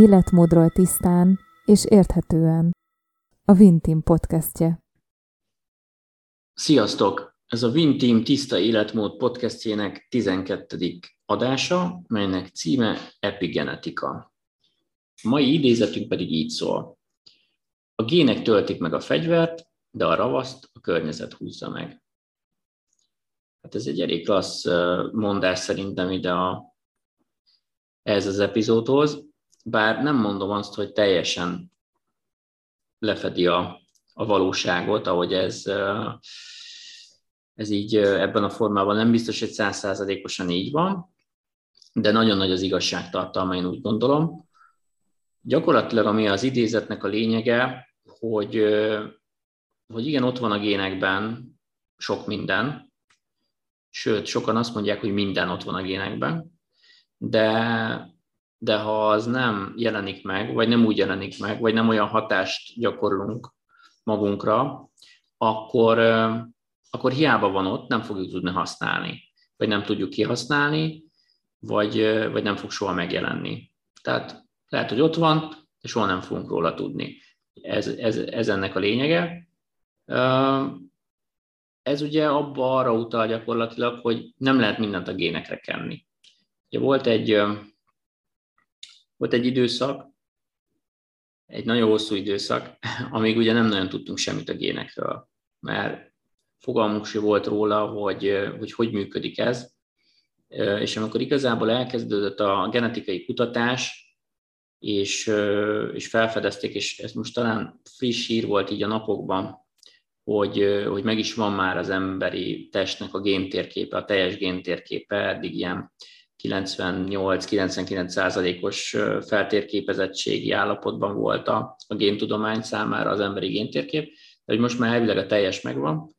Életmódról tisztán és érthetően. A Vintim podcastje. Sziasztok! Ez a Vintim Tiszta Életmód podcastjének 12. adása, melynek címe Epigenetika. A mai idézetünk pedig így szól. A gének töltik meg a fegyvert, de a ravaszt a környezet húzza meg. Hát ez egy elég klassz mondás szerintem ide a, ez az epizódhoz, bár nem mondom azt, hogy teljesen lefedi a, a valóságot, ahogy ez, ez így ebben a formában nem biztos, hogy százszázalékosan így van, de nagyon nagy az igazságtartalma, én úgy gondolom. Gyakorlatilag ami az idézetnek a lényege, hogy, hogy igen, ott van a génekben sok minden, sőt, sokan azt mondják, hogy minden ott van a génekben, de, de ha az nem jelenik meg, vagy nem úgy jelenik meg, vagy nem olyan hatást gyakorlunk magunkra, akkor, akkor hiába van ott, nem fogjuk tudni használni, vagy nem tudjuk kihasználni, vagy, vagy nem fog soha megjelenni. Tehát lehet, hogy ott van, de soha nem fogunk róla tudni. Ez, ez, ez ennek a lényege. Ez ugye abba arra utal gyakorlatilag, hogy nem lehet mindent a génekre kenni. Ugye volt egy, volt egy időszak, egy nagyon hosszú időszak, amíg ugye nem nagyon tudtunk semmit a génekről, mert fogalmunk sem volt róla, hogy, hogy hogy működik ez, és amikor igazából elkezdődött a genetikai kutatás, és, és felfedezték, és ez most talán friss hír volt így a napokban, hogy, hogy meg is van már az emberi testnek a géntérképe, a teljes géntérképe, eddig ilyen 98-99 százalékos feltérképezettségi állapotban volt a, a géntudomány számára az emberi géntérkép, de most már elvileg a teljes megvan.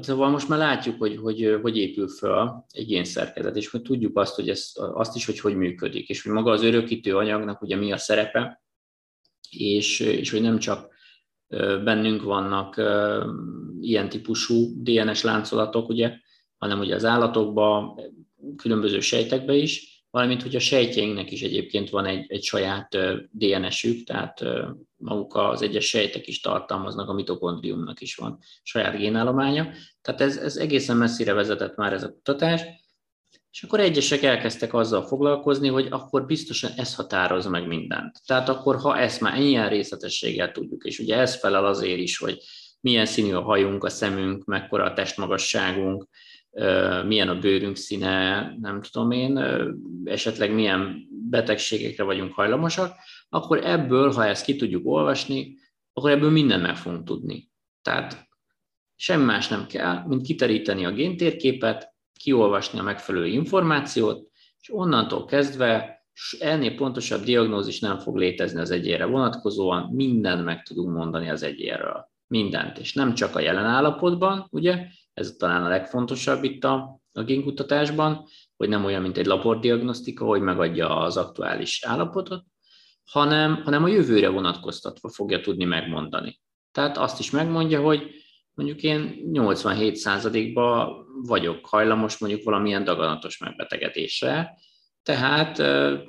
Szóval most már látjuk, hogy hogy, hogy épül föl egy génszerkezet, és hogy tudjuk azt, hogy ezt, azt is, hogy hogy működik, és hogy maga az örökítő anyagnak ugye mi a szerepe, és, és hogy nem csak bennünk vannak ilyen típusú DNS láncolatok, ugye, hanem ugye az állatokban, különböző sejtekbe is, valamint hogy a sejtjeinknek is egyébként van egy, egy saját DNS-ük, tehát maguk az egyes sejtek is tartalmaznak, a mitokondriumnak is van saját génállománya. Tehát ez, ez egészen messzire vezetett már ez a kutatás, és akkor egyesek elkezdtek azzal foglalkozni, hogy akkor biztosan ez határoz meg mindent. Tehát akkor, ha ezt már ennyien részletességgel tudjuk, és ugye ez felel azért is, hogy milyen színű a hajunk, a szemünk, mekkora a testmagasságunk, milyen a bőrünk színe, nem tudom én, esetleg milyen betegségekre vagyunk hajlamosak, akkor ebből, ha ezt ki tudjuk olvasni, akkor ebből mindent meg fogunk tudni. Tehát semmi más nem kell, mint kiteríteni a géntérképet, kiolvasni a megfelelő információt, és onnantól kezdve ennél pontosabb diagnózis nem fog létezni az egyére vonatkozóan, mindent meg tudunk mondani az egyéről. Mindent, és nem csak a jelen állapotban, ugye, ez talán a legfontosabb itt a, a génkutatásban, hogy nem olyan, mint egy labordiagnosztika, hogy megadja az aktuális állapotot, hanem, hanem a jövőre vonatkoztatva fogja tudni megmondani. Tehát azt is megmondja, hogy mondjuk én 87%-ban vagyok hajlamos mondjuk valamilyen daganatos megbetegedésre, tehát e,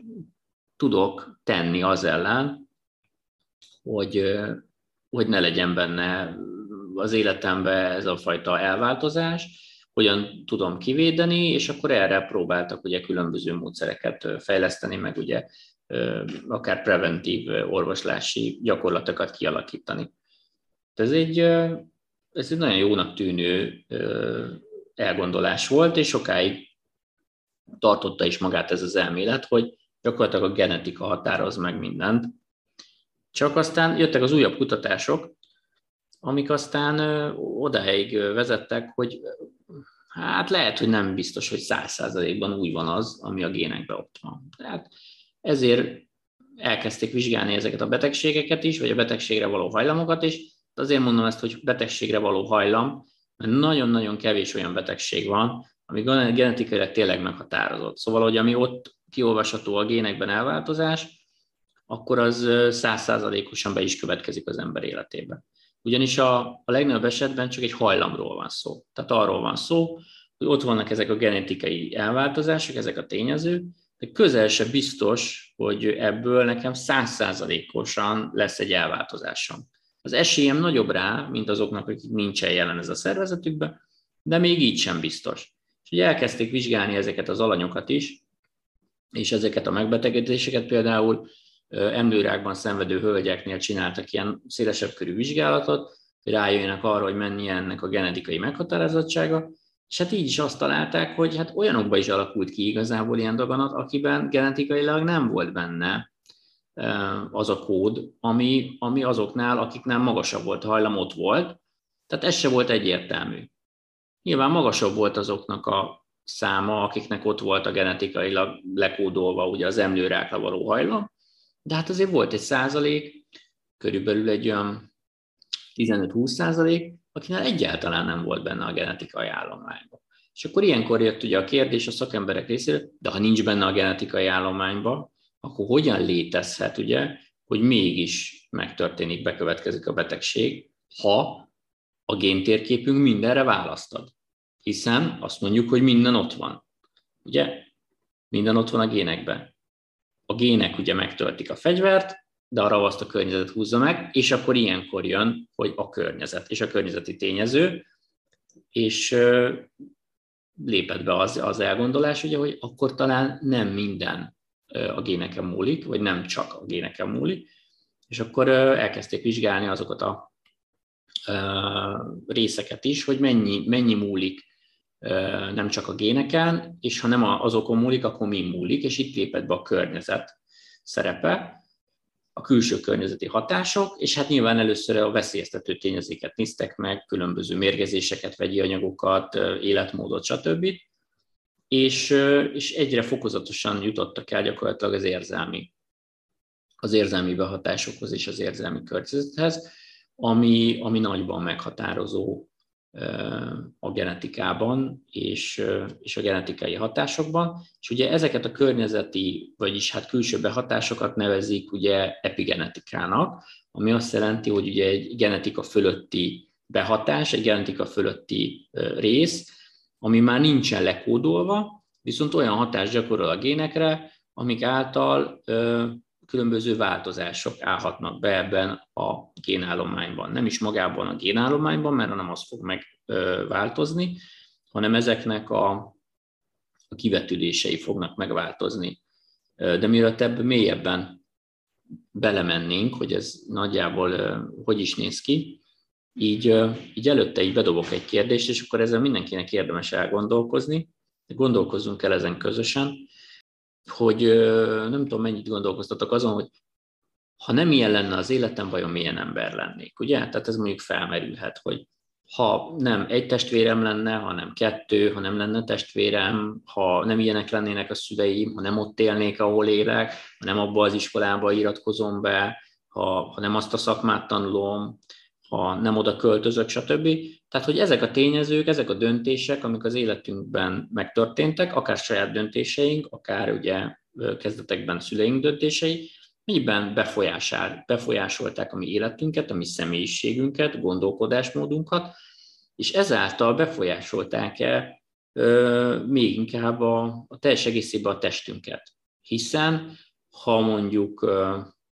tudok tenni az ellen, hogy, e, hogy ne legyen benne az életemben ez a fajta elváltozás, hogyan tudom kivédeni, és akkor erre próbáltak ugye különböző módszereket fejleszteni, meg ugye akár preventív orvoslási gyakorlatokat kialakítani. Ez egy, ez egy nagyon jónak tűnő elgondolás volt, és sokáig tartotta is magát ez az elmélet, hogy gyakorlatilag a genetika határoz meg mindent. Csak aztán jöttek az újabb kutatások, amik aztán odáig vezettek, hogy hát lehet, hogy nem biztos, hogy száz százalékban úgy van az, ami a génekben ott van. Tehát ezért elkezdték vizsgálni ezeket a betegségeket is, vagy a betegségre való hajlamokat is. Azért mondom ezt, hogy betegségre való hajlam, mert nagyon-nagyon kevés olyan betegség van, ami genetikailag tényleg meghatározott. Szóval, hogy ami ott kiolvasható a génekben elváltozás, akkor az százszázalékosan be is következik az ember életében. Ugyanis a, a legnagyobb esetben csak egy hajlamról van szó. Tehát arról van szó, hogy ott vannak ezek a genetikai elváltozások, ezek a tényezők, de közel se biztos, hogy ebből nekem százszázalékosan lesz egy elváltozásom. Az esélyem nagyobb rá, mint azoknak, akik nincsen jelen ez a szervezetükben, de még így sem biztos. És ugye elkezdték vizsgálni ezeket az alanyokat is, és ezeket a megbetegedéseket például emlőrákban szenvedő hölgyeknél csináltak ilyen szélesebb körű vizsgálatot, hogy rájöjjenek arra, hogy mennyi ennek a genetikai meghatározottsága, és hát így is azt találták, hogy hát olyanokban is alakult ki igazából ilyen daganat, akiben genetikailag nem volt benne az a kód, ami, ami azoknál, akiknál magasabb volt hajlam, ott volt. Tehát ez se volt egyértelmű. Nyilván magasabb volt azoknak a száma, akiknek ott volt a genetikailag lekódolva ugye az emlőrákra való hajlam, de hát azért volt egy százalék, körülbelül egy olyan 15-20 százalék, akinek egyáltalán nem volt benne a genetikai állományban. És akkor ilyenkor jött ugye a kérdés a szakemberek részéről, de ha nincs benne a genetikai állományban, akkor hogyan létezhet, ugye, hogy mégis megtörténik, bekövetkezik a betegség, ha a géntérképünk mindenre választad. Hiszen azt mondjuk, hogy minden ott van. Ugye? Minden ott van a génekben. A gének ugye megtöltik a fegyvert, de arra azt a környezet húzza meg, és akkor ilyenkor jön, hogy a környezet és a környezeti tényező, és lépett be az, az elgondolás, ugye, hogy akkor talán nem minden a géneken múlik, vagy nem csak a géneken múlik, és akkor elkezdték vizsgálni azokat a részeket is, hogy mennyi, mennyi múlik nem csak a géneken, és ha nem azokon múlik, akkor mi múlik, és itt lépett be a környezet szerepe, a külső környezeti hatások, és hát nyilván először a veszélyeztető tényezéket néztek meg, különböző mérgezéseket, vegyi anyagokat, életmódot, stb. És, és egyre fokozatosan jutottak el gyakorlatilag az érzelmi, az érzelmi behatásokhoz és az érzelmi környezethez, ami, ami nagyban meghatározó a genetikában és, és a genetikai hatásokban, és ugye ezeket a környezeti, vagyis hát külső behatásokat nevezik ugye epigenetikának, ami azt jelenti, hogy ugye egy genetika fölötti behatás, egy genetika fölötti rész, ami már nincsen lekódolva, viszont olyan hatást gyakorol a génekre, amik által különböző változások állhatnak be ebben a génállományban. Nem is magában a génállományban, mert nem az fog megváltozni, hanem ezeknek a, a kivetülései fognak megváltozni. De mielőtt ebbe mélyebben belemennénk, hogy ez nagyjából hogy is néz ki, így, így előtte így bedobok egy kérdést, és akkor ezzel mindenkinek érdemes elgondolkozni, gondolkozzunk el ezen közösen, hogy nem tudom, mennyit gondolkoztatok azon, hogy ha nem ilyen lenne az életem, vajon milyen ember lennék, ugye? Tehát ez mondjuk felmerülhet, hogy ha nem egy testvérem lenne, hanem kettő, ha nem lenne testvérem, ha nem ilyenek lennének a szüleim, ha nem ott élnék, ahol élek, ha nem abba az iskolába iratkozom be, ha, ha nem azt a szakmát tanulom, ha nem oda költözök, stb. Tehát, hogy ezek a tényezők, ezek a döntések, amik az életünkben megtörténtek, akár saját döntéseink, akár ugye kezdetekben szüleink döntései, mennyiben befolyásolták a mi életünket, a mi személyiségünket, gondolkodásmódunkat, és ezáltal befolyásolták-e még inkább a, a teljes egészében a testünket. Hiszen ha mondjuk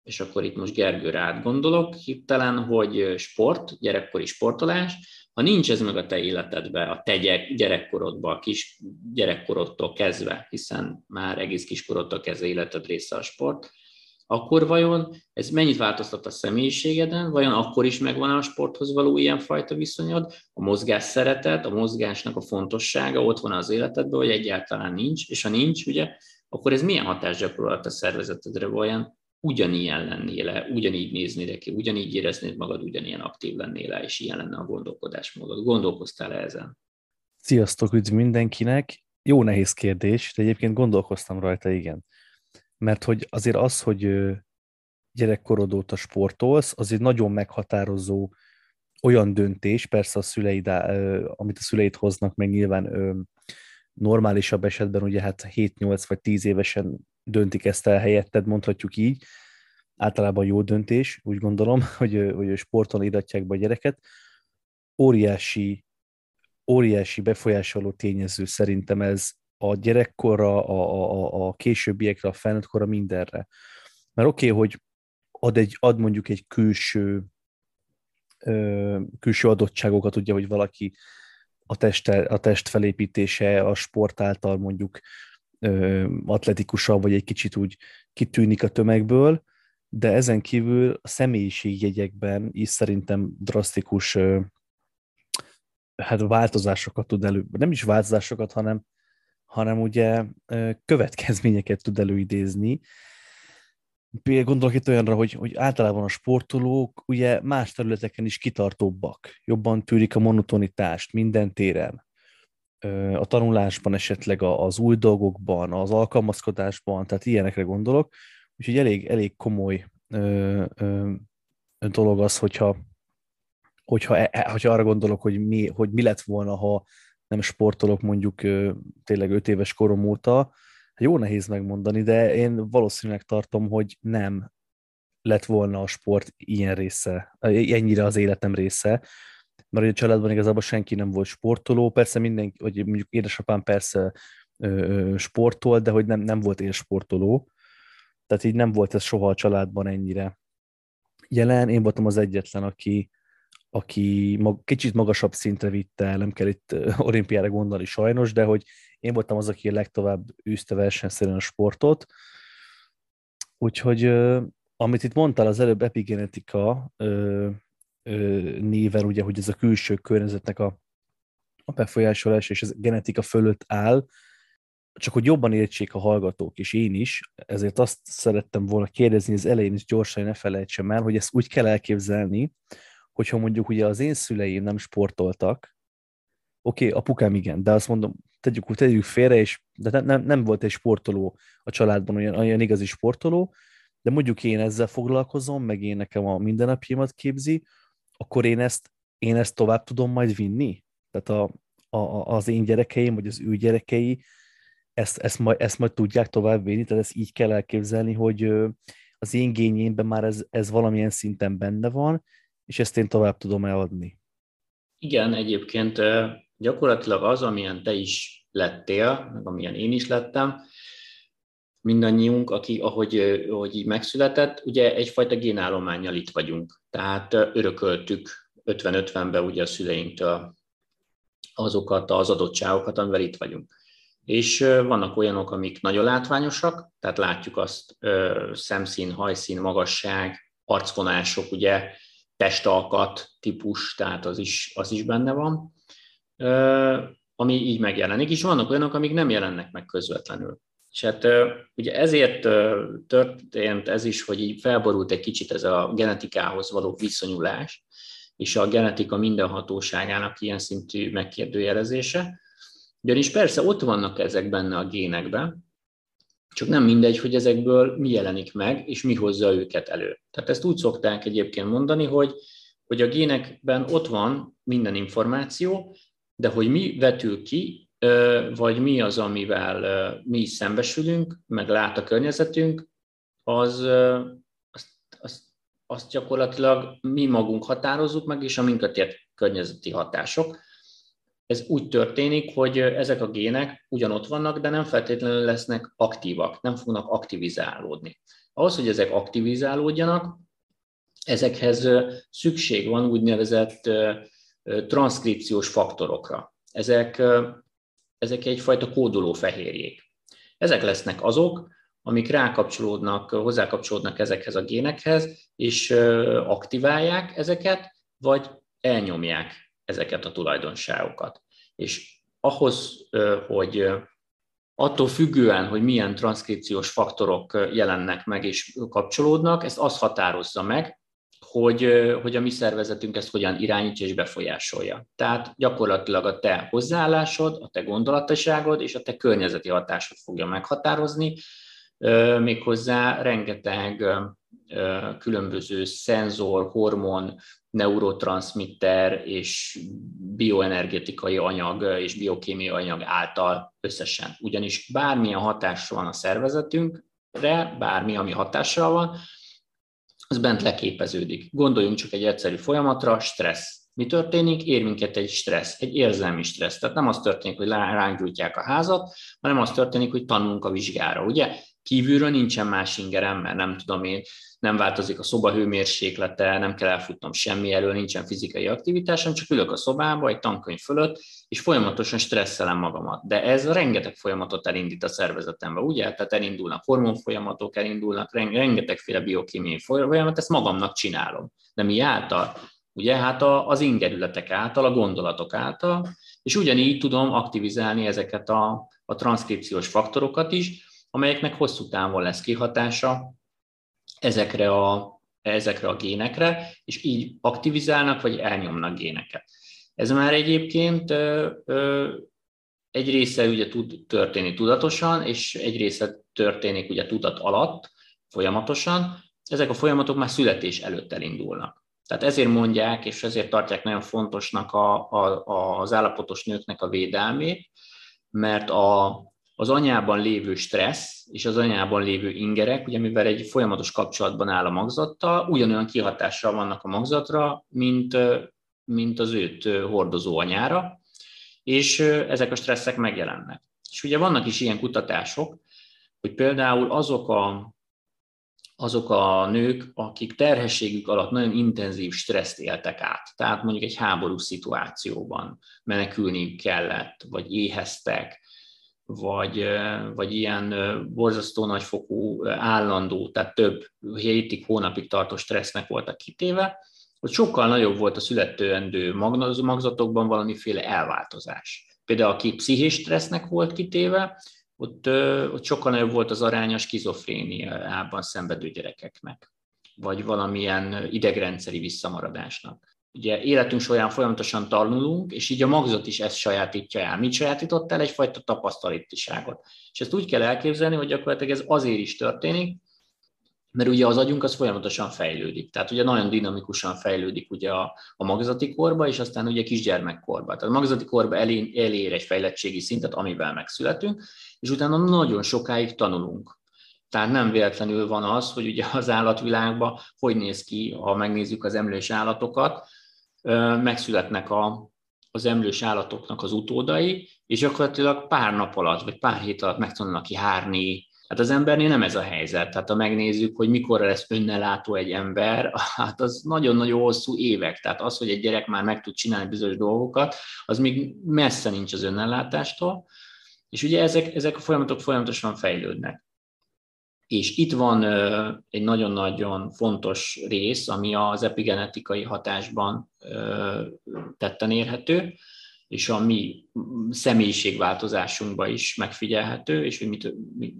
és akkor itt most Gergőre átgondolok, hirtelen, hogy sport, gyerekkori sportolás, ha nincs ez meg a te életedben, a te gyerekkorodban, a kis gyerekkorodtól kezdve, hiszen már egész kiskorodtól kezdve életed része a sport, akkor vajon ez mennyit változtat a személyiségeden, vajon akkor is megvan a sporthoz való ilyenfajta viszonyod, a mozgás szeretet, a mozgásnak a fontossága ott van az életedben, vagy egyáltalán nincs, és ha nincs, ugye, akkor ez milyen hatást gyakorol a szervezetedre, vajon ugyanilyen lennél le, ugyanígy néznél ki, ugyanígy éreznéd magad, ugyanilyen aktív lennél le, és ilyen lenne a gondolkodásmódod. Gondolkoztál -e ezen? Sziasztok, üdv mindenkinek! Jó nehéz kérdés, de egyébként gondolkoztam rajta, igen. Mert hogy azért az, hogy gyerekkorod óta sportolsz, az egy nagyon meghatározó olyan döntés, persze a szüleid, amit a szüleid hoznak, meg nyilván normálisabb esetben ugye hát 7-8 vagy 10 évesen döntik ezt el helyetted, mondhatjuk így. Általában jó döntés, úgy gondolom, hogy, hogy sporton iratják be a gyereket. Óriási, óriási befolyásoló tényező szerintem ez a gyerekkorra, a, a, a későbbiekre, a felnőttkorra, mindenre. Mert oké, okay, hogy ad, egy, ad mondjuk egy külső, ö, külső adottságokat, ugye, hogy valaki a, teste, a test a sport által mondjuk ö, atletikusabb, vagy egy kicsit úgy kitűnik a tömegből, de ezen kívül a személyiségjegyekben is szerintem drasztikus ö, hát változásokat tud elő, nem is változásokat, hanem, hanem ugye következményeket tud előidézni. Gondolok itt olyanra, hogy, hogy általában a sportolók ugye más területeken is kitartóbbak, jobban tűrik a monotonitást minden téren. A tanulásban esetleg az új dolgokban, az alkalmazkodásban, tehát ilyenekre gondolok. Úgyhogy elég, elég komoly ö, ö, dolog az, hogyha hogyha, e, e, hogyha arra gondolok, hogy mi, hogy mi lett volna, ha nem sportolok mondjuk tényleg 5 éves korom óta, jó nehéz megmondani, de én valószínűleg tartom, hogy nem lett volna a sport ilyen része, ennyire az életem része, mert a családban igazából senki nem volt sportoló, persze mindenki, hogy mondjuk édesapám persze sportolt, de hogy nem, nem volt élsportoló, tehát így nem volt ez soha a családban ennyire jelen. Én voltam az egyetlen, aki, aki mag, kicsit magasabb szintre vitte el, nem kell itt olimpiára gondolni sajnos, de hogy én voltam az, aki legtovább űzte versenyszerűen a sportot. Úgyhogy amit itt mondtál az előbb, epigenetika néven, ugye, hogy ez a külső környezetnek a, a befolyásolás és ez genetika fölött áll, csak hogy jobban értsék a hallgatók, és én is, ezért azt szerettem volna kérdezni az elején is gyorsan, ne felejtsem el, hogy ezt úgy kell elképzelni, hogyha mondjuk ugye az én szüleim nem sportoltak, oké, okay, apukám igen, de azt mondom, tegyük, tegyük félre, és de nem, nem, nem volt egy sportoló a családban, olyan, olyan igazi sportoló, de mondjuk én ezzel foglalkozom, meg én nekem a mindennapjaimat képzi, akkor én ezt, én ezt tovább tudom majd vinni? Tehát a, a, az én gyerekeim, vagy az ő gyerekei ezt, ezt, majd, ezt majd tudják tovább vinni, tehát ezt így kell elképzelni, hogy az én gényémben már ez, ez valamilyen szinten benne van, és ezt én tovább tudom eladni. Igen, egyébként gyakorlatilag az, amilyen te is lettél, meg amilyen én is lettem, mindannyiunk, aki, ahogy, ahogy így megszületett, ugye egyfajta génállományjal itt vagyunk. Tehát örököltük 50-50-be ugye a szüleinktől azokat az adottságokat, amivel itt vagyunk. És vannak olyanok, amik nagyon látványosak, tehát látjuk azt szemszín, hajszín, magasság, arcvonások, ugye testalkat típus, tehát az is, az is benne van, ami így megjelenik, és vannak olyanok, amik nem jelennek meg közvetlenül. És hát ugye ezért történt ez is, hogy így felborult egy kicsit ez a genetikához való viszonyulás, és a genetika mindenhatóságának ilyen szintű megkérdőjelezése. Ugyanis persze ott vannak ezek benne a génekben, csak nem mindegy, hogy ezekből mi jelenik meg, és mi hozza őket elő. Tehát ezt úgy szokták egyébként mondani, hogy, hogy a génekben ott van minden információ, de hogy mi vetül ki, vagy mi az, amivel mi is szembesülünk, meg lát a környezetünk, az, azt, azt, azt gyakorlatilag mi magunk határozzuk meg, és a minket ért környezeti hatások ez úgy történik, hogy ezek a gének ugyanott vannak, de nem feltétlenül lesznek aktívak, nem fognak aktivizálódni. Ahhoz, hogy ezek aktivizálódjanak, ezekhez szükség van úgynevezett transzkripciós faktorokra. Ezek, ezek egyfajta kódoló fehérjék. Ezek lesznek azok, amik rákapcsolódnak, hozzákapcsolódnak ezekhez a génekhez, és aktiválják ezeket, vagy elnyomják ezeket a tulajdonságokat. És ahhoz, hogy attól függően, hogy milyen transzkripciós faktorok jelennek meg és kapcsolódnak, ezt az határozza meg, hogy, hogy a mi szervezetünk ezt hogyan irányítja és befolyásolja. Tehát gyakorlatilag a te hozzáállásod, a te gondolatiságod és a te környezeti hatásod fogja meghatározni, méghozzá rengeteg különböző szenzor, hormon, neurotranszmitter és bioenergetikai anyag és biokémiai anyag által összesen. Ugyanis bármilyen hatással van a szervezetünkre, bármi, ami hatással van, az bent leképeződik. Gondoljunk csak egy egyszerű folyamatra, stressz. Mi történik? Ér minket egy stressz, egy érzelmi stressz. Tehát nem az történik, hogy ránk gyújtják a házat, hanem az történik, hogy tanulunk a vizsgára. Ugye kívülről nincsen más ingerem, mert nem tudom én, nem változik a szoba hőmérséklete, nem kell elfutnom semmi elől, nincsen fizikai aktivitásom, csak ülök a szobába egy tankönyv fölött, és folyamatosan stresszelem magamat. De ez rengeteg folyamatot elindít a szervezetembe, ugye? Tehát elindulnak hormonfolyamatok, elindulnak rengetegféle biokémiai folyamat, ezt magamnak csinálom. De mi által? Ugye, hát az ingerületek által, a gondolatok által, és ugyanígy tudom aktivizálni ezeket a, a transzkripciós faktorokat is, amelyeknek hosszú távon lesz kihatása ezekre a, ezekre a génekre, és így aktivizálnak, vagy elnyomnak géneket. Ez már egyébként egy része ugye tud történni tudatosan, és egy része történik ugye tudat alatt folyamatosan. Ezek a folyamatok már születés előtt elindulnak. Tehát ezért mondják, és ezért tartják nagyon fontosnak a, a, az állapotos nőknek a védelmét, mert a, az anyában lévő stressz és az anyában lévő ingerek, ugye mivel egy folyamatos kapcsolatban áll a magzattal, ugyanolyan kihatással vannak a magzatra, mint, mint az őt hordozó anyára, és ezek a stresszek megjelennek. És ugye vannak is ilyen kutatások, hogy például azok a, azok a nők, akik terhességük alatt nagyon intenzív stresszt éltek át, tehát mondjuk egy háború szituációban menekülni kellett, vagy éheztek, vagy, vagy ilyen borzasztó nagyfokú állandó, tehát több hétig, hónapig tartó stressznek voltak kitéve, hogy sokkal nagyobb volt a születőendő magzatokban valamiféle elváltozás. Például aki pszichés stressznek volt kitéve, ott, ott sokkal nagyobb volt az aránya skizofréniában szenvedő gyerekeknek, vagy valamilyen idegrendszeri visszamaradásnak ugye életünk során folyamatosan tanulunk, és így a magzat is ezt sajátítja el. Mit sajátított el? Egyfajta tapasztalatiságot. És ezt úgy kell elképzelni, hogy gyakorlatilag ez azért is történik, mert ugye az agyunk az folyamatosan fejlődik. Tehát ugye nagyon dinamikusan fejlődik ugye a, a magzati korba, és aztán ugye kisgyermekkorba. Tehát a magzati korba elér, elér egy fejlettségi szintet, amivel megszületünk, és utána nagyon sokáig tanulunk. Tehát nem véletlenül van az, hogy ugye az állatvilágban hogy néz ki, ha megnézzük az emlős állatokat, megszületnek a, az emlős állatoknak az utódai, és gyakorlatilag pár nap alatt, vagy pár hét alatt megtanulnak ki hárni. Hát az embernél nem ez a helyzet. Tehát ha megnézzük, hogy mikor lesz önnelátó egy ember, hát az nagyon-nagyon hosszú évek. Tehát az, hogy egy gyerek már meg tud csinálni bizonyos dolgokat, az még messze nincs az önnellátástól. És ugye ezek, ezek a folyamatok folyamatosan fejlődnek. És itt van egy nagyon-nagyon fontos rész, ami az epigenetikai hatásban tetten érhető, és a mi személyiségváltozásunkban is megfigyelhető, és hogy mit,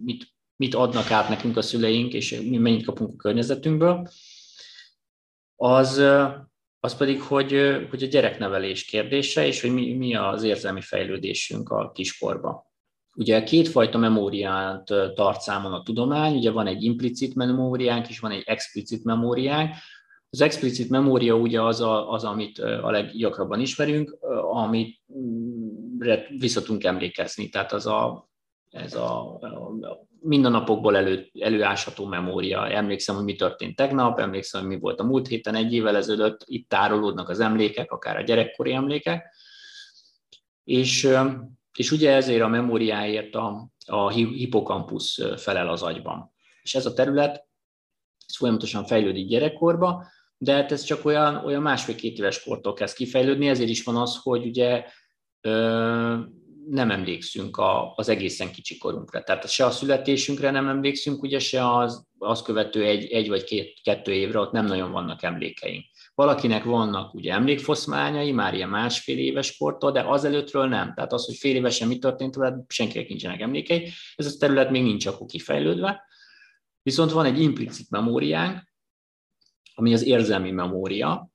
mit, mit adnak át nekünk a szüleink, és mi mennyit kapunk a környezetünkből, az, az pedig, hogy, hogy a gyereknevelés kérdése, és hogy mi, mi az érzelmi fejlődésünk a kiskorban. Ugye kétfajta memóriát tart számon a tudomány, ugye van egy implicit memóriánk, és van egy explicit memóriánk. Az explicit memória ugye az, a, az amit a leggyakrabban ismerünk, amit vissza tudunk emlékezni. Tehát az a, ez a, a mindennapokból elő, előásható memória. Emlékszem, hogy mi történt tegnap, emlékszem, hogy mi volt a múlt héten, egy évvel ezelőtt, itt tárolódnak az emlékek, akár a gyerekkori emlékek. És és ugye ezért a memóriáért a, a hipokampusz felel az agyban. És ez a terület ez folyamatosan fejlődik gyerekkorba, de hát ez csak olyan, olyan másfél-két éves kortól kezd kifejlődni, ezért is van az, hogy ugye ö, nem emlékszünk a, az egészen kicsi korunkra. Tehát se a születésünkre nem emlékszünk, ugye se az, az követő egy, egy vagy két, kettő évre ott nem nagyon vannak emlékeink. Valakinek vannak ugye emlékfoszmányai, már ilyen másfél éves kortól, de azelőttről nem. Tehát az, hogy fél évesen mi történt veled, senkinek nincsenek emlékei, ez a terület még nincs akkor kifejlődve. Viszont van egy implicit memóriánk, ami az érzelmi memória,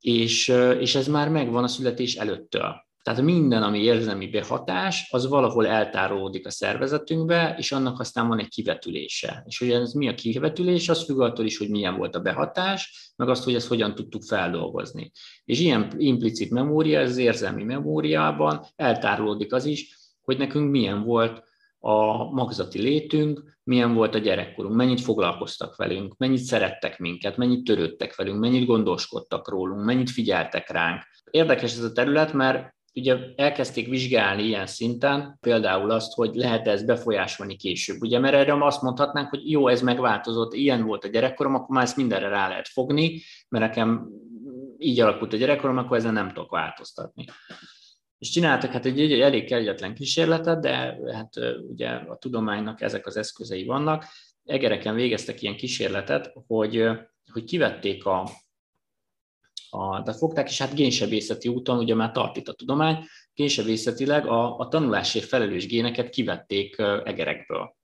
és, és ez már megvan a születés előttől. Tehát minden, ami érzelmi behatás, az valahol eltárolódik a szervezetünkbe, és annak aztán van egy kivetülése. És hogy ez mi a kivetülés, az függ attól is, hogy milyen volt a behatás, meg azt, hogy ezt hogyan tudtuk feldolgozni. És ilyen implicit memória, az érzelmi memóriában eltárolódik az is, hogy nekünk milyen volt a magzati létünk, milyen volt a gyerekkorunk, mennyit foglalkoztak velünk, mennyit szerettek minket, mennyit törődtek velünk, mennyit gondoskodtak rólunk, mennyit figyeltek ránk. Érdekes ez a terület, mert ugye elkezdték vizsgálni ilyen szinten, például azt, hogy lehet ezt befolyásolni később. Ugye, mert erre azt mondhatnánk, hogy jó, ez megváltozott, ilyen volt a gyerekkorom, akkor már ezt mindenre rá lehet fogni, mert nekem így alakult a gyerekkorom, akkor ezen nem tudok változtatni. És csináltak hát egy, egy elég kegyetlen kísérletet, de hát ugye a tudománynak ezek az eszközei vannak. Egereken végeztek ilyen kísérletet, hogy, hogy kivették a, a, de fogták, és hát génsebészeti úton, ugye már tart itt a tudomány, génsebészetileg a, a tanulásért felelős géneket kivették egerekből.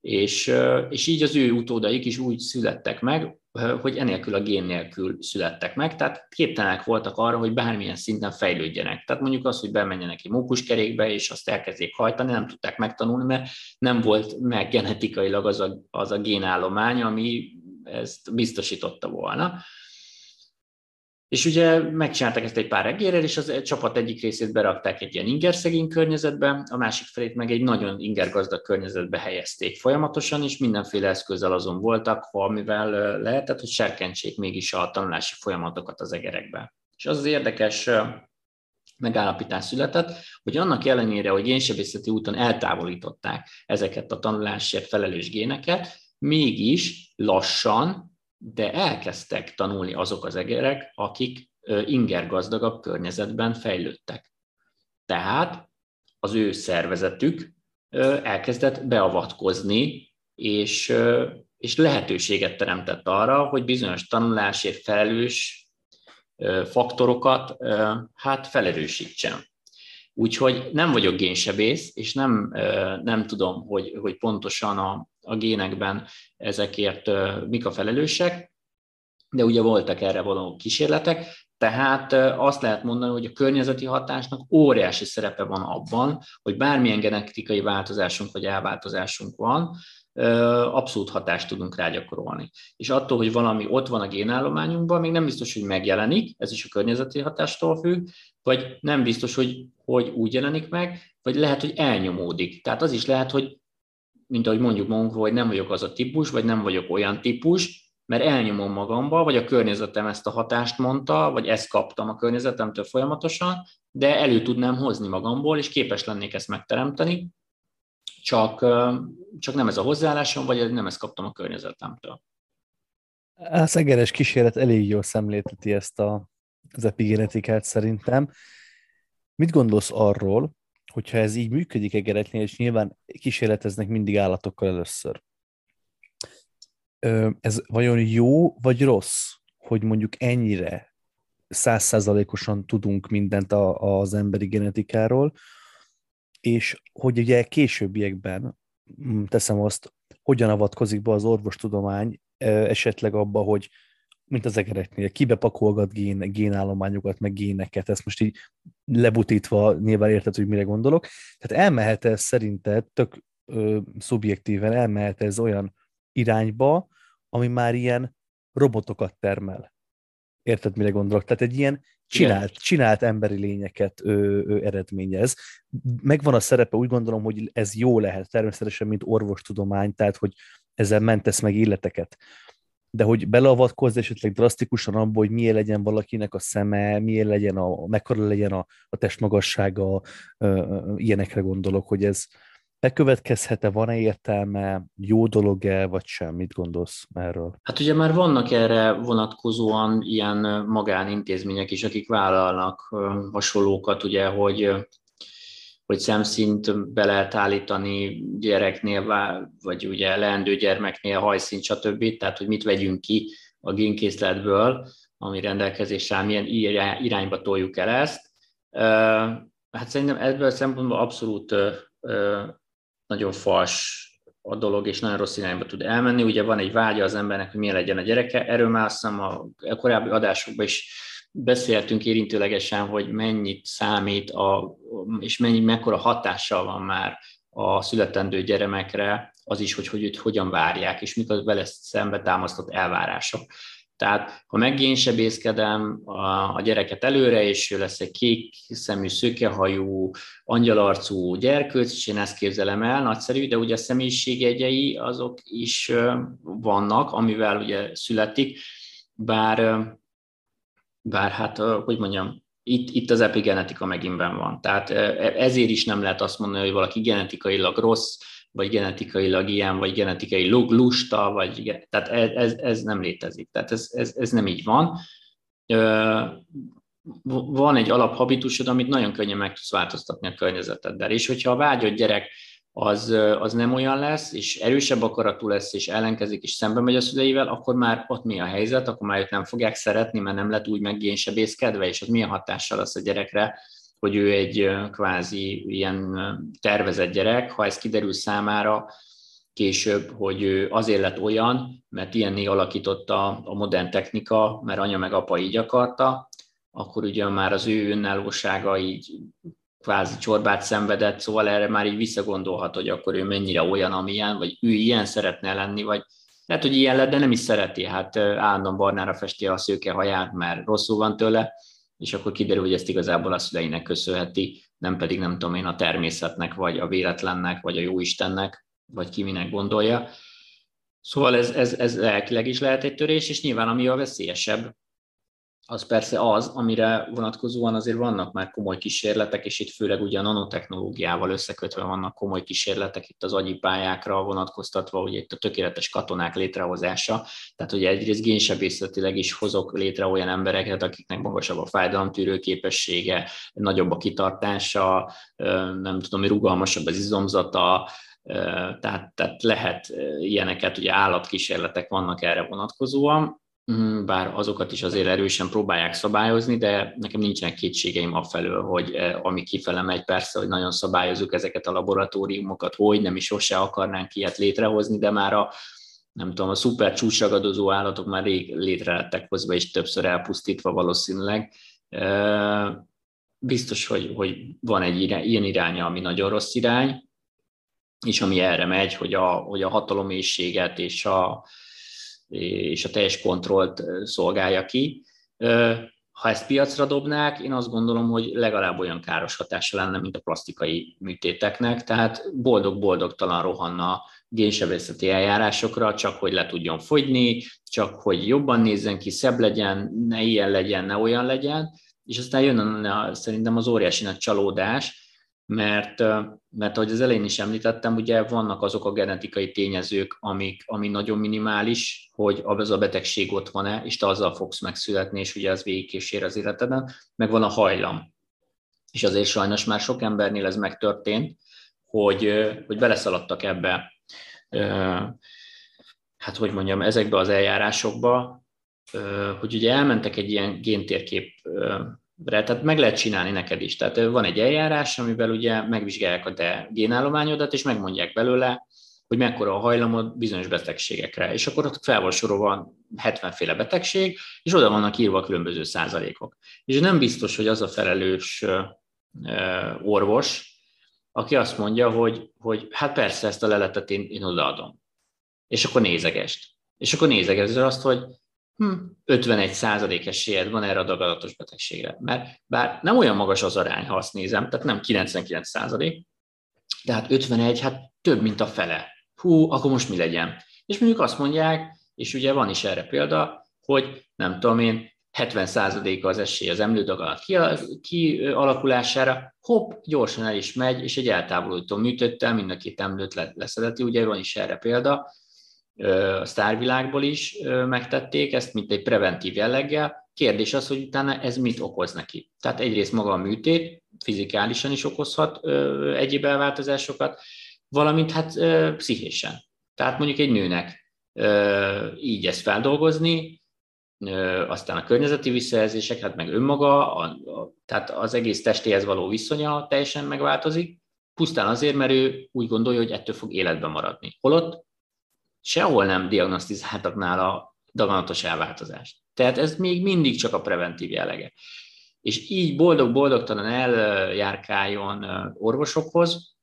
És, és így az ő utódaik is úgy születtek meg, hogy enélkül a gén nélkül születtek meg, tehát képtelenek voltak arra, hogy bármilyen szinten fejlődjenek. Tehát mondjuk az, hogy bemenjenek egy mókuskerékbe, és azt elkezdjék hajtani, nem tudták megtanulni, mert nem volt meg genetikailag az a, az a génállomány, ami ezt biztosította volna. És ugye megcsinálták ezt egy pár egérrel, és az csapat egyik részét berakták egy ilyen ingerszegény környezetbe, a másik felét meg egy nagyon ingergazdag környezetbe helyezték folyamatosan, és mindenféle eszközzel azon voltak, ha amivel lehetett, hogy serkentsék mégis a tanulási folyamatokat az egerekbe. És az az érdekes megállapítás született, hogy annak ellenére, hogy génsebészeti úton eltávolították ezeket a tanulásért felelős géneket, mégis lassan de elkezdtek tanulni azok az egerek, akik ingergazdagabb környezetben fejlődtek. Tehát az ő szervezetük elkezdett beavatkozni, és, és lehetőséget teremtett arra, hogy bizonyos tanulásért felelős faktorokat hát felerősítsen. Úgyhogy nem vagyok génsebész, és nem, nem tudom, hogy, hogy pontosan a, a génekben ezekért mik a felelősek, de ugye voltak erre való kísérletek, tehát azt lehet mondani, hogy a környezeti hatásnak óriási szerepe van abban, hogy bármilyen genetikai változásunk vagy elváltozásunk van, abszolút hatást tudunk rá gyakorolni. És attól, hogy valami ott van a génállományunkban, még nem biztos, hogy megjelenik, ez is a környezeti hatástól függ, vagy nem biztos, hogy, hogy úgy jelenik meg, vagy lehet, hogy elnyomódik. Tehát az is lehet, hogy mint ahogy mondjuk magunkról, hogy nem vagyok az a típus, vagy nem vagyok olyan típus, mert elnyomom magamba, vagy a környezetem ezt a hatást mondta, vagy ezt kaptam a környezetemtől folyamatosan, de elő tudnám hozni magamból, és képes lennék ezt megteremteni, csak, csak nem ez a hozzáállásom, vagy nem ezt kaptam a környezetemtől. A szegeres kísérlet elég jól szemlélteti ezt a, az epigenetikát szerintem. Mit gondolsz arról, hogyha ez így működik egereknél, és nyilván kísérleteznek mindig állatokkal először. Ez vajon jó vagy rossz, hogy mondjuk ennyire százszázalékosan tudunk mindent a, az emberi genetikáról, és hogy ugye későbbiekben, mm, teszem azt, hogyan avatkozik be az orvostudomány esetleg abba, hogy mint az egereknél, kibepakolgat gén, génállományokat, meg géneket, ezt most így lebutítva nyilván érted, hogy mire gondolok. Tehát elmehet ez szerinted, tök ö, szubjektíven elmehet ez olyan irányba, ami már ilyen robotokat termel. Érted, mire gondolok? Tehát egy ilyen csinált, csinált emberi lényeket ö, ö, eredményez. Megvan a szerepe, úgy gondolom, hogy ez jó lehet, természetesen, mint orvostudomány, tehát, hogy ezzel mentesz meg életeket de hogy beleavatkozz esetleg drasztikusan abba, hogy milyen legyen valakinek a szeme, milyen legyen a, mekkora legyen a, a testmagassága, ilyenekre gondolok, hogy ez bekövetkezhet-e, van-e értelme, jó dolog-e, vagy sem? Mit gondolsz erről? Hát ugye már vannak erre vonatkozóan ilyen magánintézmények is, akik vállalnak hasonlókat, ugye, hogy hogy szemszint be lehet állítani gyereknél, vagy ugye leendő gyermeknél hajszint, stb. Tehát, hogy mit vegyünk ki a génkészletből, ami rendelkezésre áll, milyen irányba toljuk el ezt. Hát szerintem ebből a szempontból abszolút nagyon fals a dolog, és nagyon rossz irányba tud elmenni. Ugye van egy vágya az embernek, hogy milyen legyen a gyereke. Erről már azt hiszem a korábbi adásokban is beszéltünk érintőlegesen, hogy mennyit számít, a, és mennyi, mekkora hatással van már a születendő gyermekre az is, hogy, hogy őt hogyan várják, és mik az vele szembe támasztott elvárások. Tehát ha meggénsebészkedem a, a gyereket előre, és ő lesz egy kék szemű, szőkehajú, angyalarcú gyerkőc, és én ezt képzelem el, nagyszerű, de ugye a személyiségjegyei azok is vannak, amivel ugye születik, bár, bár hát, hogy mondjam, itt, itt az epigenetika megint van. Tehát ezért is nem lehet azt mondani, hogy valaki genetikailag rossz, vagy genetikailag ilyen, vagy genetikailag lusta, vagy, tehát ez, ez, ez nem létezik, tehát ez, ez, ez nem így van. Van egy alaphabitusod, amit nagyon könnyen meg tudsz változtatni a környezeteddel, és hogyha a vágyott gyerek az, az nem olyan lesz, és erősebb akaratú lesz, és ellenkezik, és szembe megy a szüleivel, akkor már ott mi a helyzet, akkor már őt nem fogják szeretni, mert nem lett úgy meggénsebészkedve, és az milyen hatással lesz a gyerekre, hogy ő egy kvázi ilyen tervezett gyerek, ha ez kiderül számára később, hogy ő azért lett olyan, mert ilyenné alakította a modern technika, mert anya meg apa így akarta, akkor ugye már az ő önállósága így kvázi csorbát szenvedett, szóval erre már így visszagondolhat, hogy akkor ő mennyire olyan, amilyen, vagy ő ilyen szeretne lenni, vagy lehet, hogy ilyen lett, de nem is szereti, hát állandóan barnára festi a szőke haját, mert rosszul van tőle, és akkor kiderül, hogy ezt igazából a szüleinek köszönheti, nem pedig nem tudom én a természetnek, vagy a véletlennek, vagy a jóistennek, vagy ki minek gondolja. Szóval ez, ez, ez lelkileg is lehet egy törés, és nyilván ami a veszélyesebb, az persze az, amire vonatkozóan azért vannak már komoly kísérletek, és itt főleg ugye a nanotechnológiával összekötve vannak komoly kísérletek itt az agyi pályákra vonatkoztatva, ugye itt a tökéletes katonák létrehozása, tehát ugye egyrészt génsebészetileg is hozok létre olyan embereket, akiknek magasabb a fájdalomtűrő képessége, nagyobb a kitartása, nem tudom, rugalmasabb az izomzata, tehát, tehát lehet ilyeneket, ugye állatkísérletek vannak erre vonatkozóan, bár azokat is azért erősen próbálják szabályozni, de nekem nincsenek kétségeim afelől, hogy eh, ami kifele megy, persze, hogy nagyon szabályozunk ezeket a laboratóriumokat, hogy nem is sose akarnánk ilyet létrehozni, de már a nem tudom, a szuper csúcsagadozó állatok már rég létre lettek hozva, és többször elpusztítva valószínűleg. Eh, biztos, hogy, hogy van egy irány, ilyen iránya, ami nagyon rossz irány, és ami erre megy, hogy a, hogy a hatalomészséget és a, és a teljes kontrollt szolgálja ki. Ha ezt piacra dobnák, én azt gondolom, hogy legalább olyan káros hatása lenne, mint a plastikai műtéteknek, tehát boldog-boldogtalan rohanna génsebészeti eljárásokra, csak hogy le tudjon fogyni, csak hogy jobban nézzen ki, szebb legyen, ne ilyen legyen, ne olyan legyen, és aztán jön szerintem az óriási nagy csalódás, mert, mert ahogy az elején is említettem, ugye vannak azok a genetikai tényezők, amik, ami nagyon minimális, hogy az a betegség ott van-e, és te azzal fogsz megszületni, és ugye az végigkísér az életeden, meg van a hajlam. És azért sajnos már sok embernél ez megtörtént, hogy, hogy beleszaladtak ebbe, hát hogy mondjam, ezekbe az eljárásokba, hogy ugye elmentek egy ilyen géntérkép tehát meg lehet csinálni neked is. Tehát van egy eljárás, amivel ugye megvizsgálják a te génállományodat, és megmondják belőle, hogy mekkora a hajlamod bizonyos betegségekre. És akkor ott fel van sorolva 70 féle betegség, és oda vannak írva a különböző százalékok. És nem biztos, hogy az a felelős orvos, aki azt mondja, hogy, hogy hát persze ezt a leletet én, én odaadom. És akkor nézegest. És akkor nézegest azt, hogy hm, 51 százalék esélyed van erre a dagadatos betegségre. Mert bár nem olyan magas az arány, ha azt nézem, tehát nem 99 százalék, de hát 51, hát több, mint a fele. Hú, akkor most mi legyen? És mondjuk azt mondják, és ugye van is erre példa, hogy nem tudom én, 70%-a az esély az emlődagalat kialakulására, hopp, gyorsan el is megy, és egy eltávolító műtöttel mind a két emlőt leszedeti, ugye van is erre példa, a sztárvilágból is megtették ezt, mint egy preventív jelleggel. Kérdés az, hogy utána ez mit okoz neki. Tehát egyrészt maga a műtét fizikálisan is okozhat egyéb elváltozásokat, valamint hát pszichésen. Tehát mondjuk egy nőnek így ezt feldolgozni, aztán a környezeti visszajelzések, hát meg önmaga, a, a, tehát az egész testéhez való viszonya teljesen megváltozik, pusztán azért, mert ő úgy gondolja, hogy ettől fog életben maradni. Holott sehol nem diagnosztizáltak nála daganatos elváltozást. Tehát ez még mindig csak a preventív jellege. És így boldog-boldogtalan eljárkáljon orvosokhoz,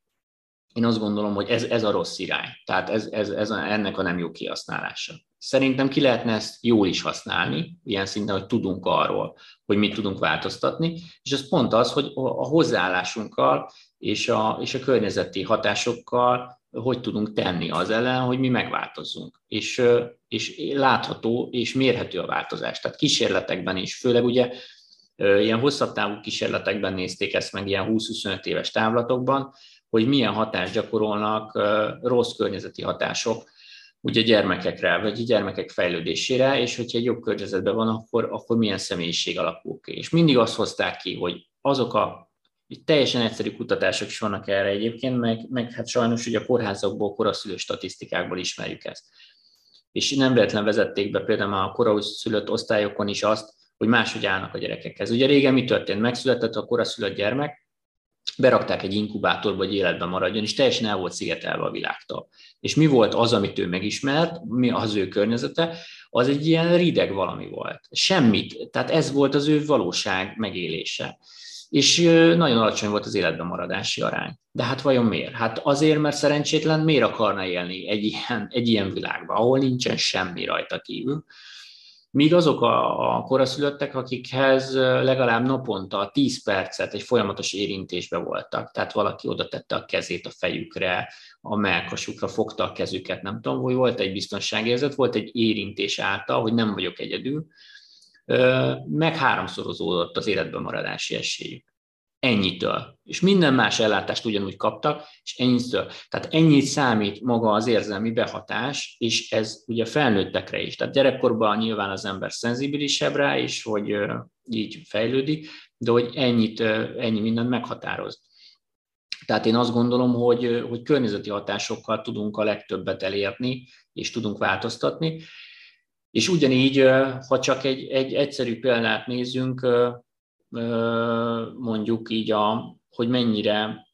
én azt gondolom, hogy ez, ez a rossz irány. Tehát ez, ez, ez a, ennek a nem jó kihasználása. Szerintem ki lehetne ezt jól is használni, ilyen szinten, hogy tudunk arról, hogy mit tudunk változtatni, és ez pont az, hogy a hozzáállásunkkal és a, és a környezeti hatásokkal hogy tudunk tenni az ellen, hogy mi megváltozzunk. És, és látható és mérhető a változás. Tehát kísérletekben is, főleg ugye ilyen hosszabb távú kísérletekben nézték ezt meg ilyen 20-25 éves távlatokban, hogy milyen hatást gyakorolnak rossz környezeti hatások ugye gyermekekre, vagy gyermekek fejlődésére, és hogyha egy jobb környezetben van, akkor, akkor milyen személyiség alakul ki. És mindig azt hozták ki, hogy azok a teljesen egyszerű kutatások is vannak erre egyébként, meg, meg hát sajnos ugye a kórházakból, koraszülő statisztikákból ismerjük ezt. És nem véletlen vezették be például a koraszülött osztályokon is azt, hogy máshogy állnak a gyerekekhez. Ugye régen mi történt? Megszületett a koraszülött gyermek, berakták egy inkubátorba, hogy életben maradjon, és teljesen el volt szigetelve a világtól. És mi volt az, amit ő megismert, mi az ő környezete, az egy ilyen rideg valami volt. Semmit. Tehát ez volt az ő valóság megélése. És nagyon alacsony volt az életben maradási arány. De hát vajon miért? Hát azért, mert szerencsétlen miért akarna élni egy ilyen, egy ilyen világban, ahol nincsen semmi rajta kívül, Míg azok a, a koraszülöttek, akikhez legalább naponta 10 percet egy folyamatos érintésbe voltak, tehát valaki oda tette a kezét a fejükre, a melkasukra, fogta a kezüket, nem tudom, hogy volt egy biztonságérzet, volt egy érintés által, hogy nem vagyok egyedül, meg háromszorozódott az életben maradási esélyük ennyitől. És minden más ellátást ugyanúgy kaptak, és ennyitől. Tehát ennyit számít maga az érzelmi behatás, és ez ugye felnőttekre is. Tehát gyerekkorban nyilván az ember szenzibilisebb rá, és hogy így fejlődik, de hogy ennyit, ennyi mindent meghatároz. Tehát én azt gondolom, hogy, hogy környezeti hatásokkal tudunk a legtöbbet elérni, és tudunk változtatni. És ugyanígy, ha csak egy, egy egyszerű példát nézzünk, mondjuk így, a, hogy mennyire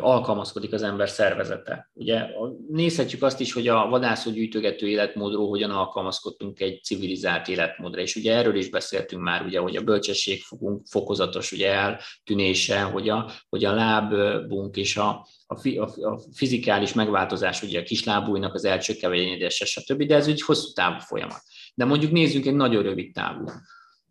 alkalmazkodik az ember szervezete. Ugye nézhetjük azt is, hogy a vadászógyűjtögető életmódról hogyan alkalmazkodtunk egy civilizált életmódra, és ugye erről is beszéltünk már, ugye, hogy a bölcsesség fokozatos ugye eltűnése, hogy a, hogy a lábunk és a, a, a fizikális megváltozás, ugye a kislábújnak az elcsökkevedése, stb., de ez egy hosszú távú folyamat. De mondjuk nézzünk egy nagyon rövid távú.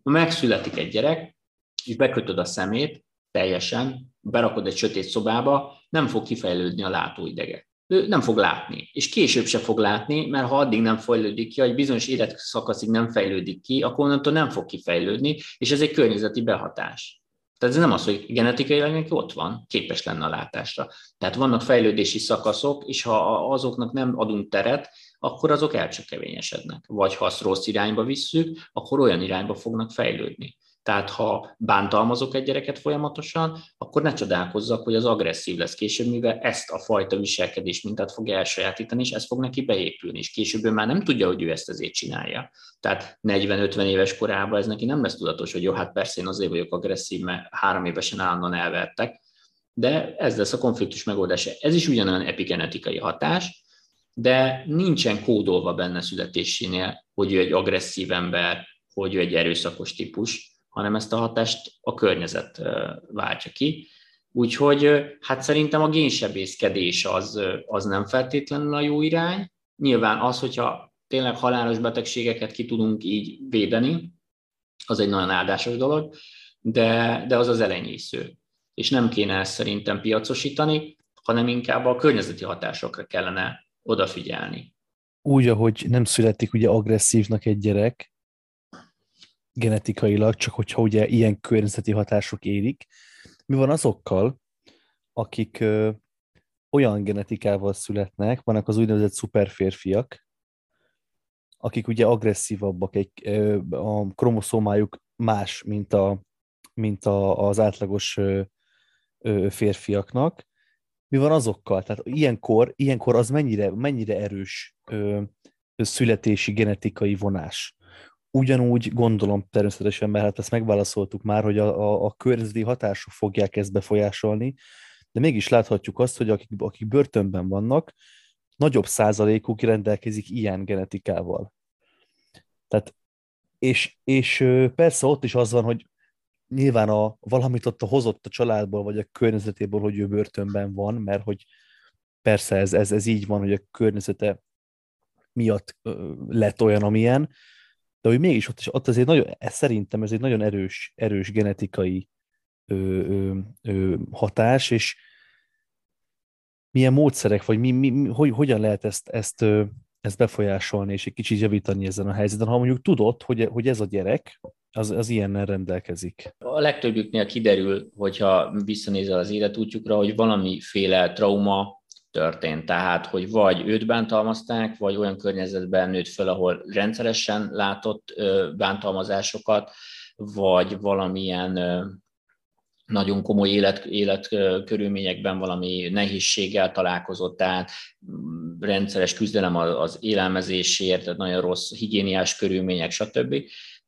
Megszületik egy gyerek, és bekötöd a szemét teljesen, berakod egy sötét szobába, nem fog kifejlődni a látóidege. Ő nem fog látni, és később se fog látni, mert ha addig nem fejlődik ki, egy bizonyos életszakaszig nem fejlődik ki, akkor onnantól nem fog kifejlődni, és ez egy környezeti behatás. Tehát ez nem az, hogy genetikailag neki ott van, képes lenne a látásra. Tehát vannak fejlődési szakaszok, és ha azoknak nem adunk teret, akkor azok elcsökevényesednek. Vagy ha azt rossz irányba visszük, akkor olyan irányba fognak fejlődni. Tehát ha bántalmazok egy gyereket folyamatosan, akkor ne csodálkozzak, hogy az agresszív lesz később, mivel ezt a fajta viselkedés mintát fog elsajátítani, és ez fog neki beépülni, és később ő már nem tudja, hogy ő ezt azért csinálja. Tehát 40-50 éves korában ez neki nem lesz tudatos, hogy jó, hát persze én azért vagyok agresszív, mert három évesen állandóan elvertek, de ez lesz a konfliktus megoldása. Ez is ugyanolyan epigenetikai hatás, de nincsen kódolva benne születésénél, hogy ő egy agresszív ember, hogy ő egy erőszakos típus, hanem ezt a hatást a környezet váltja ki. Úgyhogy hát szerintem a génsebészkedés az, az nem feltétlenül a jó irány. Nyilván az, hogyha tényleg halálos betegségeket ki tudunk így védeni, az egy nagyon áldásos dolog, de, de az az elenyésző. És nem kéne ezt szerintem piacosítani, hanem inkább a környezeti hatásokra kellene odafigyelni. Úgy, ahogy nem születik ugye agresszívnak egy gyerek, genetikailag, csak hogyha ugye ilyen környezeti hatások érik. Mi van azokkal, akik ö, olyan genetikával születnek, vannak az úgynevezett szuperférfiak, akik ugye agresszívabbak, egy, ö, a kromoszómájuk más, mint, a, mint a, az átlagos ö, ö, férfiaknak. Mi van azokkal? Tehát ilyenkor, ilyenkor az mennyire, mennyire erős ö, születési genetikai vonás? Ugyanúgy gondolom természetesen, mert hát ezt megválaszoltuk már, hogy a, a, a környezeti hatások fogják ezt befolyásolni, de mégis láthatjuk azt, hogy akik, akik börtönben vannak, nagyobb százalékuk rendelkezik ilyen genetikával. Tehát, és, és persze ott is az van, hogy nyilván a, valamit ott a hozott a családból, vagy a környezetéből, hogy ő börtönben van, mert hogy persze ez, ez, ez így van, hogy a környezete miatt lett olyan, amilyen, de hogy mégis ott, ott azért nagyon, ez szerintem ez egy nagyon erős, erős genetikai ö, ö, ö, hatás, és milyen módszerek, vagy mi, mi, hogy, hogyan lehet ezt, ezt, ezt befolyásolni, és egy kicsit javítani ezen a helyzeten, ha mondjuk tudod, hogy, hogy ez a gyerek, az, az ilyennel rendelkezik. A legtöbbüknél kiderül, hogyha visszanézel az életútjukra, hogy valamiféle trauma történt. Tehát, hogy vagy őt bántalmazták, vagy olyan környezetben nőtt föl, ahol rendszeresen látott bántalmazásokat, vagy valamilyen nagyon komoly élet, életkörülményekben valami nehézséggel találkozott, tehát mm, rendszeres küzdelem az élelmezésért, tehát nagyon rossz higiéniás körülmények, stb.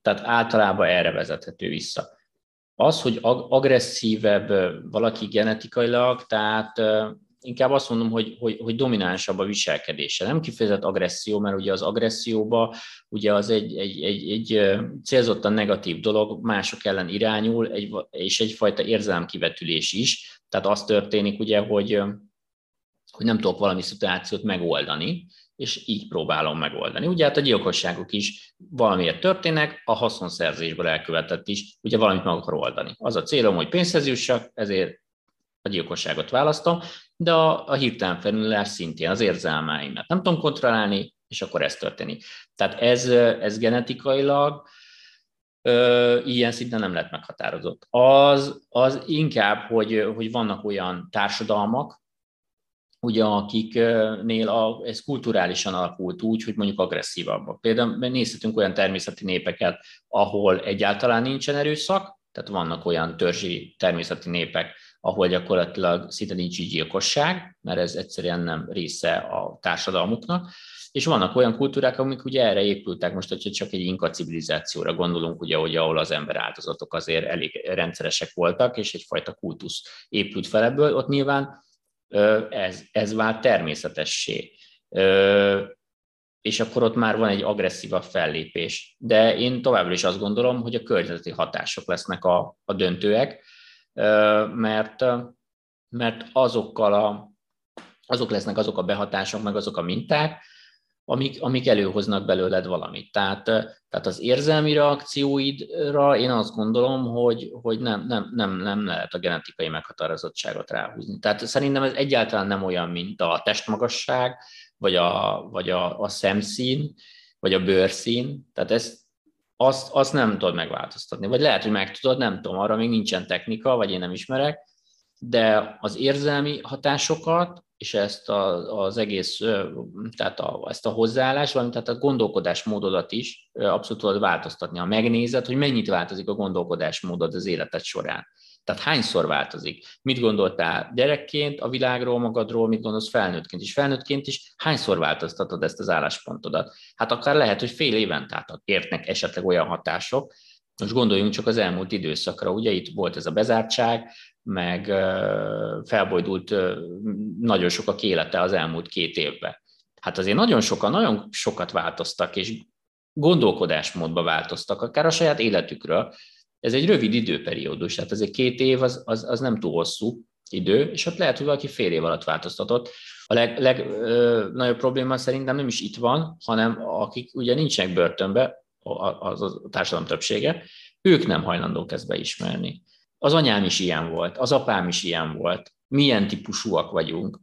Tehát általában erre vezethető vissza. Az, hogy agresszívebb valaki genetikailag, tehát inkább azt mondom, hogy, hogy, hogy dominánsabb a viselkedése. Nem kifejezett agresszió, mert ugye az agresszióba ugye az egy, egy, egy, egy célzottan negatív dolog, mások ellen irányul, egy, és egyfajta érzelmkivetülés is. Tehát az történik ugye, hogy, hogy nem tudok valami szituációt megoldani, és így próbálom megoldani. Ugye hát a gyilkosságok is valamiért történnek, a haszonszerzésből elkövetett is, ugye valamit meg akar oldani. Az a célom, hogy pénzhez jussak, ezért a gyilkosságot választom, de a, a hirtelen felülás szintén az érzelmeimet nem tudom kontrollálni, és akkor ez történik. Tehát ez, ez genetikailag ö, ilyen szinten nem lett meghatározott. Az, az inkább, hogy, hogy vannak olyan társadalmak, ugye akiknél a, ez kulturálisan alakult úgy, hogy mondjuk agresszívabbak. Például nézhetünk olyan természeti népeket, ahol egyáltalán nincsen erőszak, tehát vannak olyan törzsi természeti népek, ahol gyakorlatilag szinte nincs így gyilkosság, mert ez egyszerűen nem része a társadalmuknak, és vannak olyan kultúrák, amik ugye erre épültek, most, hogyha csak egy inka civilizációra gondolunk, ugye, hogy ahol az ember áldozatok azért elég rendszeresek voltak, és egyfajta kultusz épült fel ebből, ott nyilván ez, ez vált természetessé. És akkor ott már van egy agresszívabb fellépés. De én továbbra is azt gondolom, hogy a környezeti hatások lesznek a, a döntőek, mert, mert azokkal a, azok lesznek azok a behatások, meg azok a minták, amik, amik előhoznak belőled valamit. Tehát, tehát az érzelmi reakcióidra én azt gondolom, hogy, hogy nem, nem, nem, nem lehet a genetikai meghatározottságot ráhúzni. Tehát szerintem ez egyáltalán nem olyan, mint a testmagasság, vagy a, vagy a, a szemszín, vagy a bőrszín. Tehát ez, azt, azt nem tudod megváltoztatni. Vagy lehet, hogy meg tudod, nem tudom, arra még nincsen technika, vagy én nem ismerek, de az érzelmi hatásokat, és ezt a, az egész, tehát a, ezt a hozzáállást, valamint tehát a gondolkodásmódodat is abszolút tudod változtatni. Ha megnézed, hogy mennyit változik a gondolkodásmódod az életed során. Tehát hányszor változik? Mit gondoltál gyerekként a világról, magadról, mit gondolsz felnőttként is? Felnőttként is hányszor változtatod ezt az álláspontodat? Hát akár lehet, hogy fél éven át értnek esetleg olyan hatások, most gondoljunk csak az elmúlt időszakra, ugye itt volt ez a bezártság, meg felbojdult nagyon sokak élete az elmúlt két évben. Hát azért nagyon sokan, nagyon sokat változtak, és gondolkodásmódba változtak, akár a saját életükről, ez egy rövid időperiódus, tehát azért két év az, az, az nem túl hosszú idő, és ott lehet, hogy valaki fél év alatt változtatott. A legnagyobb leg, probléma szerintem nem is itt van, hanem akik ugye nincsenek börtönbe, az a társadalom többsége, ők nem hajlandók ezt beismerni. Az anyám is ilyen volt, az apám is ilyen volt, milyen típusúak vagyunk,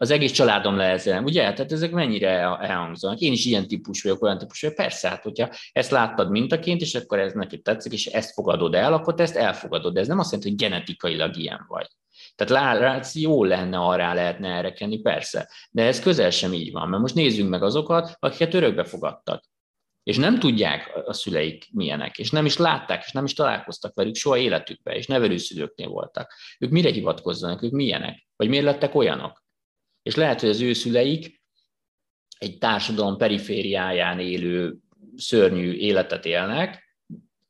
az egész családom lehezelem, ugye? Tehát ezek mennyire elhangzanak. Én is ilyen típus vagyok, olyan típus vagyok. Persze, hát hogyha ezt láttad mintaként, és akkor ez neki tetszik, és ezt fogadod el, akkor te ezt elfogadod. De ez nem azt jelenti, hogy genetikailag ilyen vagy. Tehát látsz, jó lenne, arra lehetne erre kenni, persze. De ez közel sem így van, mert most nézzünk meg azokat, akiket örökbe fogadtak. És nem tudják a szüleik milyenek, és nem is látták, és nem is találkoztak velük soha életükben, és nevelőszülőknél voltak. Ők mire hivatkozzanak, ők milyenek? Vagy miért lettek olyanok? És lehet, hogy az ő szüleik egy társadalom perifériáján élő szörnyű életet élnek,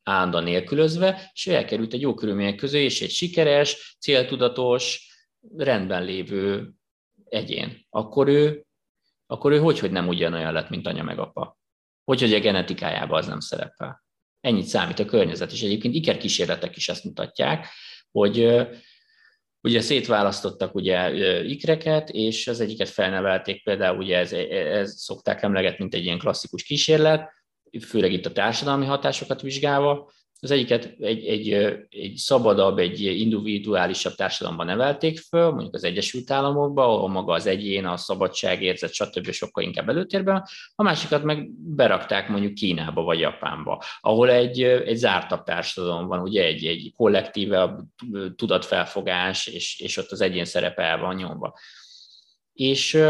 állandóan nélkülözve, és elkerült egy jó körülmények közé, és egy sikeres, céltudatos, rendben lévő egyén. Akkor ő, akkor ő hogy, hogy nem ugyanolyan lett, mint anya meg apa? Hogy, hogy a genetikájában az nem szerepel? Ennyit számít a környezet, és egyébként ikerkísérletek is ezt mutatják, hogy ugye szétválasztottak ugye ikreket, és az egyiket felnevelték, például ugye ez, ez szokták emlegetni, mint egy ilyen klasszikus kísérlet, főleg itt a társadalmi hatásokat vizsgálva, az egyiket egy, egy, egy szabadabb, egy individuálisabb társadalomban nevelték föl, mondjuk az Egyesült Államokban, ahol maga az egyén, a szabadságérzet, stb. sokkal inkább előtérben, a másikat meg berakták mondjuk Kínába vagy Japánba, ahol egy, egy zártabb társadalom van, ugye egy, egy kollektíve tudatfelfogás, és, és ott az egyén szerepe el van nyomva. És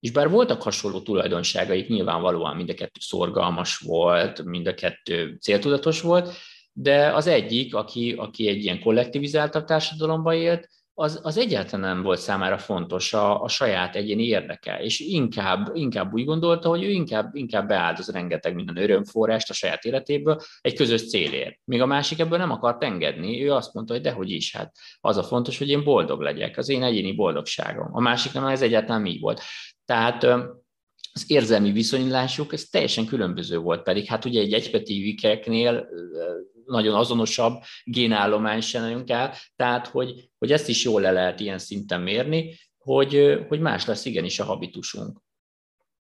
és bár voltak hasonló tulajdonságaik, nyilvánvalóan mind a kettő szorgalmas volt, mind a kettő céltudatos volt, de az egyik, aki, aki egy ilyen kollektivizáltabb társadalomba élt, az, az egyáltalán nem volt számára fontos a, a saját egyéni érdeke, és inkább, inkább úgy gondolta, hogy ő inkább, inkább beáldoz rengeteg minden örömforrást a saját életéből egy közös célért. Míg a másik ebből nem akart engedni, ő azt mondta, hogy dehogy is, hát az a fontos, hogy én boldog legyek, az én egyéni boldogságom. A másiknak ez egyáltalán mi volt. Tehát az érzelmi viszonylásuk, ez teljesen különböző volt, pedig hát ugye egy egypetívikeknél nagyon azonosabb génállomány se nagyon kell, tehát hogy, hogy ezt is jól le lehet ilyen szinten mérni, hogy, hogy más lesz igenis a habitusunk.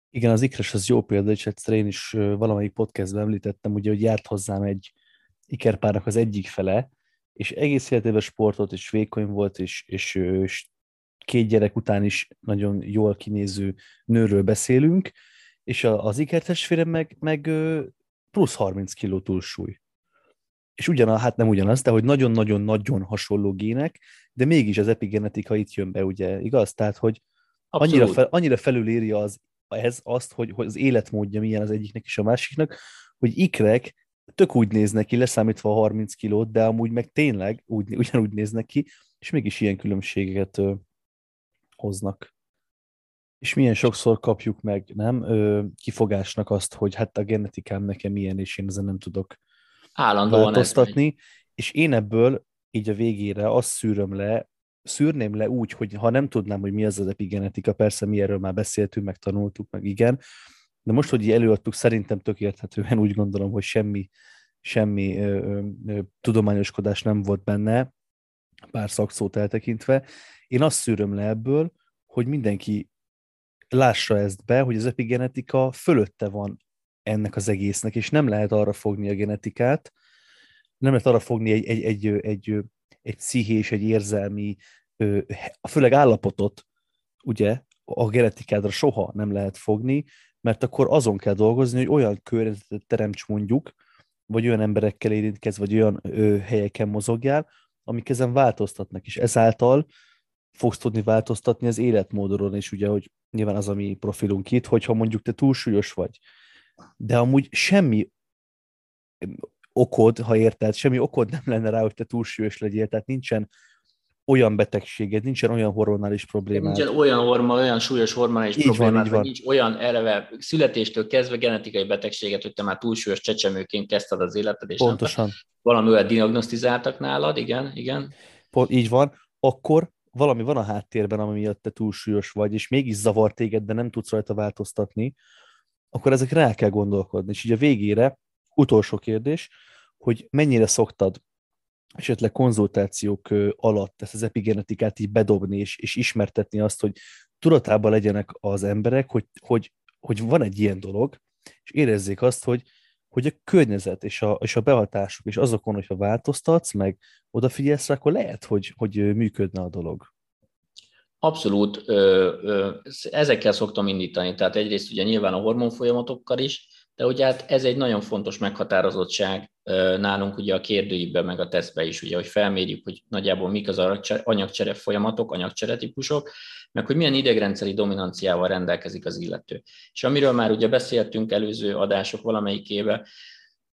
Igen, az ikres az jó példa, és egyszer én is valamelyik podcastben említettem, ugye, hogy járt hozzám egy ikerpárnak az egyik fele, és egész életében sportot, és vékony volt, és, és, és két gyerek után is nagyon jól kinéző nőről beszélünk, és az ikertestvérem meg, meg plusz 30 kiló túlsúly és ugyanaz, hát nem ugyanaz, de hogy nagyon-nagyon-nagyon hasonló gének, de mégis az epigenetika itt jön be, ugye, igaz? Tehát, hogy annyira, fel, annyira felülírja az, ez azt, hogy, hogy az életmódja milyen az egyiknek és a másiknak, hogy ikrek tök úgy néznek ki, leszámítva a 30 kilót, de amúgy meg tényleg úgy, ugyanúgy néznek ki, és mégis ilyen különbségeket ö, hoznak. És milyen sokszor kapjuk meg, nem, ö, kifogásnak azt, hogy hát a genetikám nekem milyen, és én ezen nem tudok Állandóan változtatni, és én ebből így a végére azt szűröm le, szűrném le úgy, hogy ha nem tudnám, hogy mi az az epigenetika, persze mi erről már beszéltünk, meg tanultuk, meg igen, de most, hogy így előadtuk, szerintem tökélethetően úgy gondolom, hogy semmi, semmi ö, ö, tudományoskodás nem volt benne, pár szakszót eltekintve. Én azt szűröm le ebből, hogy mindenki lássa ezt be, hogy az epigenetika fölötte van ennek az egésznek, és nem lehet arra fogni a genetikát, nem lehet arra fogni egy, egy, egy, egy, egy pszichés, egy érzelmi, főleg állapotot, ugye, a genetikádra soha nem lehet fogni, mert akkor azon kell dolgozni, hogy olyan környezetet teremts mondjuk, vagy olyan emberekkel érintkezz, vagy olyan ö, helyeken mozogjál, amik ezen változtatnak, és ezáltal fogsz tudni változtatni az életmódodon, és ugye, hogy nyilván az a mi profilunk itt, hogyha mondjuk te túlsúlyos vagy, de amúgy semmi okod, ha érted, semmi okod nem lenne rá, hogy te túlsúlyos legyél, tehát nincsen olyan betegséged, nincsen olyan hormonális problémád. Nincsen olyan, hormon, olyan súlyos hormonális így problémád, van, így van. nincs olyan eleve születéstől kezdve genetikai betegséget, hogy te már túlsúlyos csecsemőként kezdted az életed, és Pontosan. Nem, valami olyan diagnosztizáltak nálad, igen, igen. Pont így van, akkor valami van a háttérben, ami miatt te túlsúlyos vagy, és mégis zavar téged, de nem tudsz rajta változtatni, akkor ezekre el kell gondolkodni. És így a végére, utolsó kérdés, hogy mennyire szoktad esetleg konzultációk alatt ezt az epigenetikát így bedobni, és, és ismertetni azt, hogy tudatában legyenek az emberek, hogy, hogy, hogy van egy ilyen dolog, és érezzék azt, hogy, hogy a környezet és a, és a behatások, és azokon, hogyha változtatsz, meg odafigyelsz rá, akkor lehet, hogy, hogy működne a dolog. Abszolút ezekkel szoktam indítani, tehát egyrészt ugye nyilván a hormonfolyamatokkal is, de ugye hát ez egy nagyon fontos meghatározottság nálunk ugye a kérdőiben, meg a tesztbe is, ugye, hogy felmérjük, hogy nagyjából mik az anyagcsere folyamatok, anyagcsere típusok, meg hogy milyen idegrendszeri dominanciával rendelkezik az illető. És amiről már ugye beszéltünk előző adások valamelyikébe,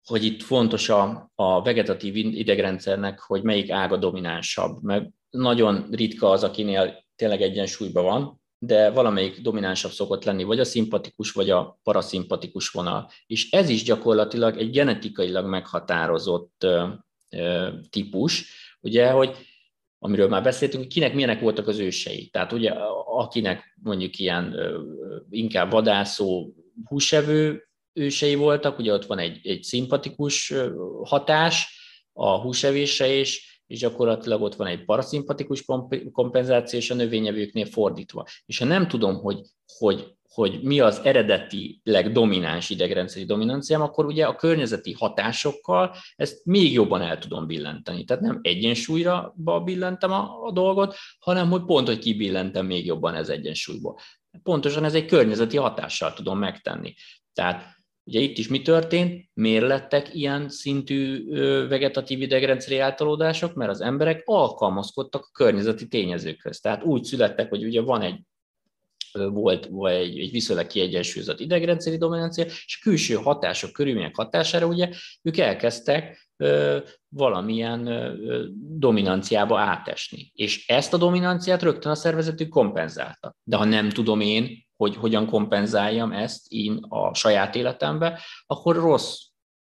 hogy itt fontos a, a vegetatív idegrendszernek, hogy melyik ága dominánsabb, meg nagyon ritka az, akinél tényleg egyensúlyban van, de valamelyik dominánsabb szokott lenni, vagy a szimpatikus, vagy a paraszimpatikus vonal. És ez is gyakorlatilag egy genetikailag meghatározott típus, ugye, hogy amiről már beszéltünk, kinek milyenek voltak az ősei. Tehát ugye akinek mondjuk ilyen inkább vadászó, húsevő ősei voltak, ugye ott van egy, egy szimpatikus hatás a húsevésre is, és gyakorlatilag ott van egy paraszimpatikus kompenzáció, és a növényevőknél fordítva. És ha nem tudom, hogy, hogy hogy mi az eredetileg domináns idegrendszeri dominanciám, akkor ugye a környezeti hatásokkal ezt még jobban el tudom billenteni. Tehát nem egyensúlyra billentem a, a dolgot, hanem hogy pont, hogy kibillentem még jobban ez egyensúlyból. Pontosan ez egy környezeti hatással tudom megtenni. Tehát Ugye itt is mi történt? Miért lettek ilyen szintű vegetatív idegrendszeri általódások? Mert az emberek alkalmazkodtak a környezeti tényezőkhöz. Tehát úgy születtek, hogy ugye van egy volt, vagy egy, egy viszonylag kiegyensúlyozott idegrendszeri dominancia, és külső hatások, körülmények hatására ugye ők elkezdtek ö, valamilyen ö, dominanciába átesni. És ezt a dominanciát rögtön a szervezetük kompenzálta. De ha nem tudom én, hogy hogyan kompenzáljam ezt én a saját életembe, akkor rossz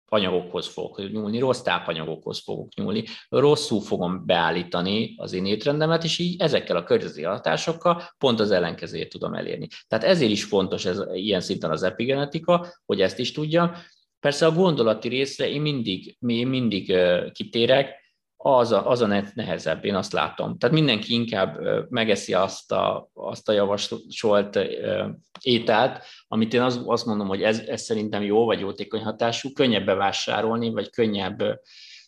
anyagokhoz fogok nyúlni, rossz tápanyagokhoz fogok nyúlni, rosszul fogom beállítani az én étrendemet, és így ezekkel a környezeti hatásokkal pont az ellenkezőjét tudom elérni. Tehát ezért is fontos ez, ilyen szinten az epigenetika, hogy ezt is tudjam. Persze a gondolati részre én mindig, én mindig kitérek, az a, az a nehezebb, én azt látom. Tehát mindenki inkább megeszi azt a, azt a javasolt ételt, amit én azt, azt mondom, hogy ez, ez szerintem jó vagy jótékony hatású, könnyebb bevásárolni, vagy könnyebb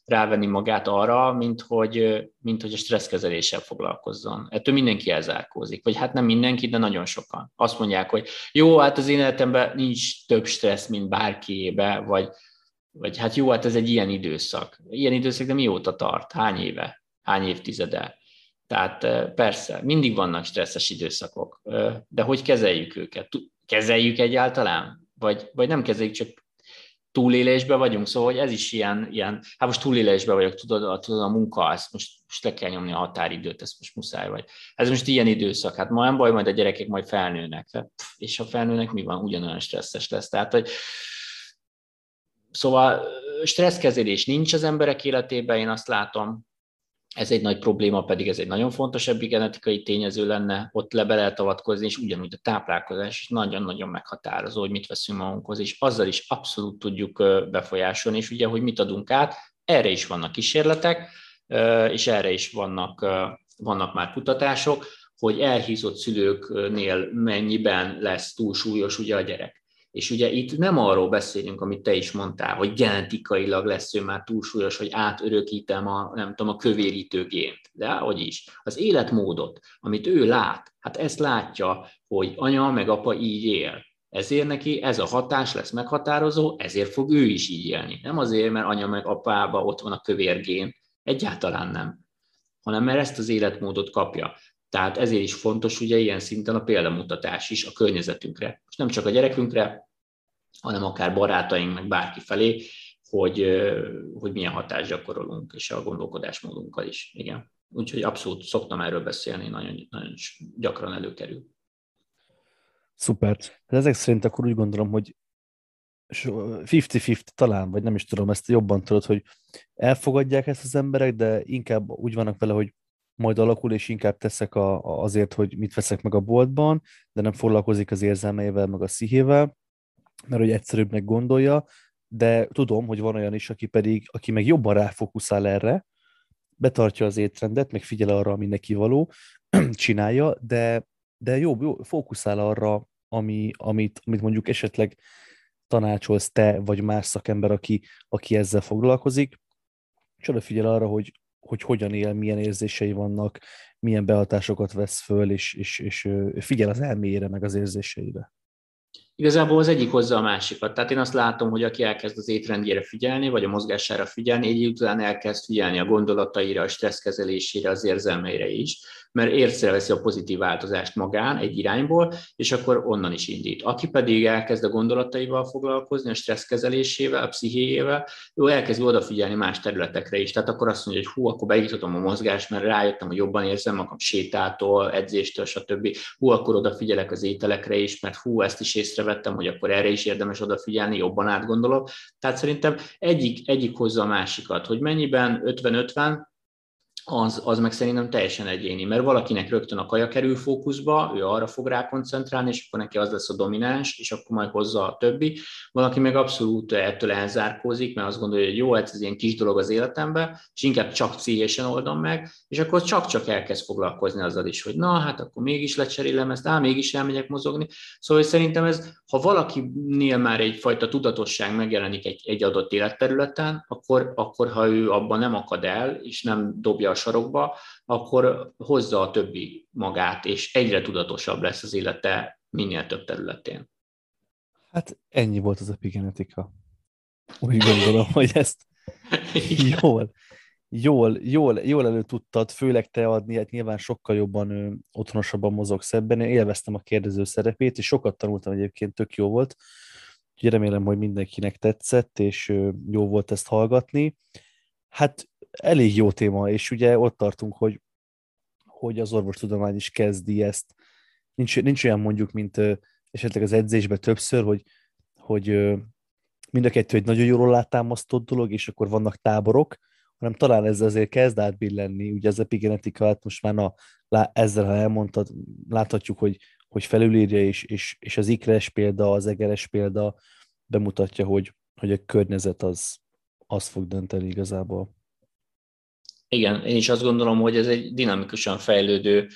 rávenni magát arra, mint hogy, mint hogy a stresszkezeléssel foglalkozzon. Ettől mindenki elzárkózik. Vagy hát nem mindenki, de nagyon sokan. Azt mondják, hogy jó, hát az én életemben nincs több stressz, mint bárkiébe, vagy vagy hát jó, hát ez egy ilyen időszak. Ilyen időszak, de mióta tart? Hány éve? Hány évtizede? Tehát persze, mindig vannak stresszes időszakok, de hogy kezeljük őket? Kezeljük egyáltalán? Vagy, vagy nem kezeljük, csak túlélésbe vagyunk, szóval hogy ez is ilyen, ilyen hát most túlélésbe vagyok, tudod, a, tudod, a munka, ezt most, most le kell nyomni a határidőt, ezt most muszáj vagy. Ez most ilyen időszak, hát ma nem baj, majd a gyerekek majd felnőnek, és ha felnőnek, mi van, ugyanolyan stresszes lesz. Tehát, hogy Szóval stresszkezelés nincs az emberek életében, én azt látom, ez egy nagy probléma, pedig ez egy nagyon fontos epigenetikai tényező lenne, ott le be lehet avatkozni, és ugyanúgy a táplálkozás is nagyon-nagyon meghatározó, hogy mit veszünk magunkhoz, és azzal is abszolút tudjuk befolyásolni, és ugye, hogy mit adunk át, erre is vannak kísérletek, és erre is vannak, vannak már kutatások, hogy elhízott szülőknél mennyiben lesz túlsúlyos ugye a gyerek. És ugye itt nem arról beszélünk, amit te is mondtál, hogy genetikailag lesz ő már túlsúlyos, hogy átörökítem a, nem tudom, a kövérítő gént. De hogy is. Az életmódot, amit ő lát, hát ezt látja, hogy anya meg apa így él. Ezért neki ez a hatás lesz meghatározó, ezért fog ő is így élni. Nem azért, mert anya meg apába ott van a kövérgén, egyáltalán nem, hanem mert ezt az életmódot kapja. Tehát ezért is fontos ugye ilyen szinten a példamutatás is a környezetünkre. És nem csak a gyerekünkre, hanem akár barátaink, meg bárki felé, hogy, hogy milyen hatást gyakorolunk, és a gondolkodásmódunkkal is. Igen. Úgyhogy abszolút szoktam erről beszélni, nagyon, nagyon gyakran előkerül. Szuper. De ezek szerint akkor úgy gondolom, hogy 50-50 talán, vagy nem is tudom, ezt jobban tudod, hogy elfogadják ezt az emberek, de inkább úgy vannak vele, hogy majd alakul, és inkább teszek a, azért, hogy mit veszek meg a boltban, de nem foglalkozik az érzelmeivel, meg a szihével, mert hogy egyszerűbbnek gondolja, de tudom, hogy van olyan is, aki pedig, aki meg jobban ráfókuszál erre, betartja az étrendet, meg figyel arra, ami neki való, csinálja, de, de jó, jó, fókuszál arra, ami, amit, amit mondjuk esetleg tanácsolsz te, vagy más szakember, aki, aki ezzel foglalkozik, és odafigyel arra, hogy, hogy hogyan él, milyen érzései vannak, milyen behatásokat vesz föl, és, és, és figyel az elméjére, meg az érzéseire. Igazából az egyik hozza a másikat. Tehát én azt látom, hogy aki elkezd az étrendjére figyelni, vagy a mozgására figyelni, egy után elkezd figyelni a gondolataira, a stresszkezelésére, az érzelmeire is, mert észreveszi a pozitív változást magán egy irányból, és akkor onnan is indít. Aki pedig elkezd a gondolataival foglalkozni, a stresszkezelésével, a pszichéjével, ő elkezd odafigyelni más területekre is. Tehát akkor azt mondja, hogy hú, akkor beiktatom a mozgást, mert rájöttem, hogy jobban érzem magam sétától, edzéstől, stb. Hú, akkor odafigyelek az ételekre is, mert hú, ezt is észrevettem, hogy akkor erre is érdemes odafigyelni, jobban átgondolok. Tehát szerintem egyik, egyik hozza a másikat, hogy mennyiben 50-50, az, az meg szerintem teljesen egyéni, mert valakinek rögtön a kaja kerül fókuszba, ő arra fog rá koncentrálni, és akkor neki az lesz a domináns, és akkor majd hozza a többi. Valaki meg abszolút ettől elzárkózik, mert azt gondolja, hogy jó, hát ez ilyen kis dolog az életemben, és inkább csak pszichésen oldom meg, és akkor csak-csak elkezd foglalkozni azzal is, hogy na, hát akkor mégis lecserélem ezt, á, mégis elmegyek mozogni. Szóval szerintem ez, ha valakinél már egyfajta tudatosság megjelenik egy, egy adott életterületen, akkor, akkor ha ő abban nem akad el, és nem dobja sarokba, akkor hozza a többi magát, és egyre tudatosabb lesz az élete minél több területén. Hát ennyi volt az epigenetika. Úgy gondolom, hogy ezt jól, jól, jól, jól elő tudtad, főleg te adni, hát nyilván sokkal jobban ö, otthonosabban mozogsz ebben. Én élveztem a kérdező szerepét, és sokat tanultam egyébként, tök jó volt. Úgyhogy remélem, hogy mindenkinek tetszett, és jó volt ezt hallgatni. Hát elég jó téma, és ugye ott tartunk, hogy, hogy az orvostudomány is kezdi ezt. Nincs, nincs olyan mondjuk, mint esetleg az edzésben többször, hogy, hogy mind a kettő egy nagyon jól látámasztott dolog, és akkor vannak táborok, hanem talán ez azért kezd átbillenni, ugye az epigenetika, hát most már na, lá, ezzel, ha elmondtad, láthatjuk, hogy, hogy felülírja, és, és, és az ikres példa, az egeres példa bemutatja, hogy, hogy a környezet az, az fog dönteni igazából. Igen, én is azt gondolom, hogy ez egy dinamikusan fejlődő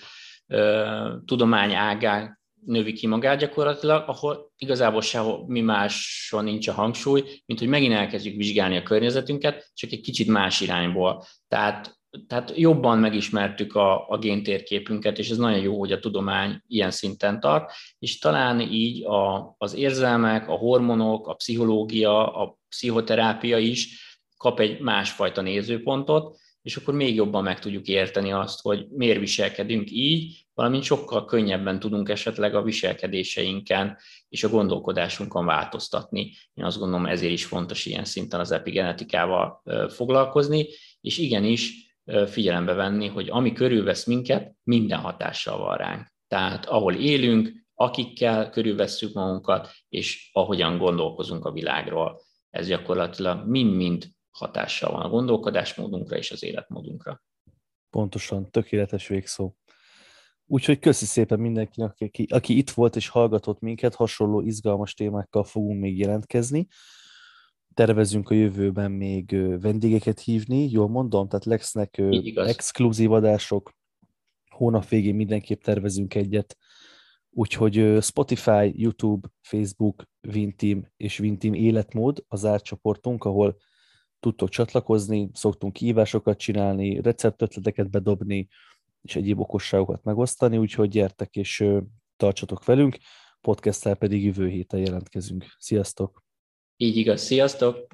uh, tudomány ágá növi ki magát gyakorlatilag, ahol igazából sehol mi máson nincs a hangsúly, mint hogy megint elkezdjük vizsgálni a környezetünket, csak egy kicsit más irányból. Tehát, tehát jobban megismertük a, a géntérképünket, és ez nagyon jó, hogy a tudomány ilyen szinten tart, és talán így a, az érzelmek, a hormonok, a pszichológia, a pszichoterápia is kap egy másfajta nézőpontot, és akkor még jobban meg tudjuk érteni azt, hogy miért viselkedünk így, valamint sokkal könnyebben tudunk esetleg a viselkedéseinken és a gondolkodásunkon változtatni. Én azt gondolom, ezért is fontos ilyen szinten az epigenetikával foglalkozni, és igenis figyelembe venni, hogy ami körülvesz minket, minden hatással van ránk. Tehát ahol élünk, akikkel körülvesszük magunkat, és ahogyan gondolkozunk a világról. Ez gyakorlatilag mind-mind hatással van a gondolkodásmódunkra és az életmódunkra. Pontosan, tökéletes végszó. Úgyhogy köszi szépen mindenkinek, aki, aki itt volt és hallgatott minket, hasonló izgalmas témákkal fogunk még jelentkezni. Tervezünk a jövőben még vendégeket hívni, jól mondom, tehát lesznek exkluzív adások, hónap végén mindenképp tervezünk egyet, úgyhogy Spotify, YouTube, Facebook, Vinteam és Vinteam életmód az árcsoportunk, ahol tudtok csatlakozni, szoktunk kihívásokat csinálni, receptötleteket bedobni, és egyéb okosságokat megosztani, úgyhogy gyertek és tartsatok velünk, podcasttel pedig jövő héten jelentkezünk. Sziasztok! Így igaz, sziasztok!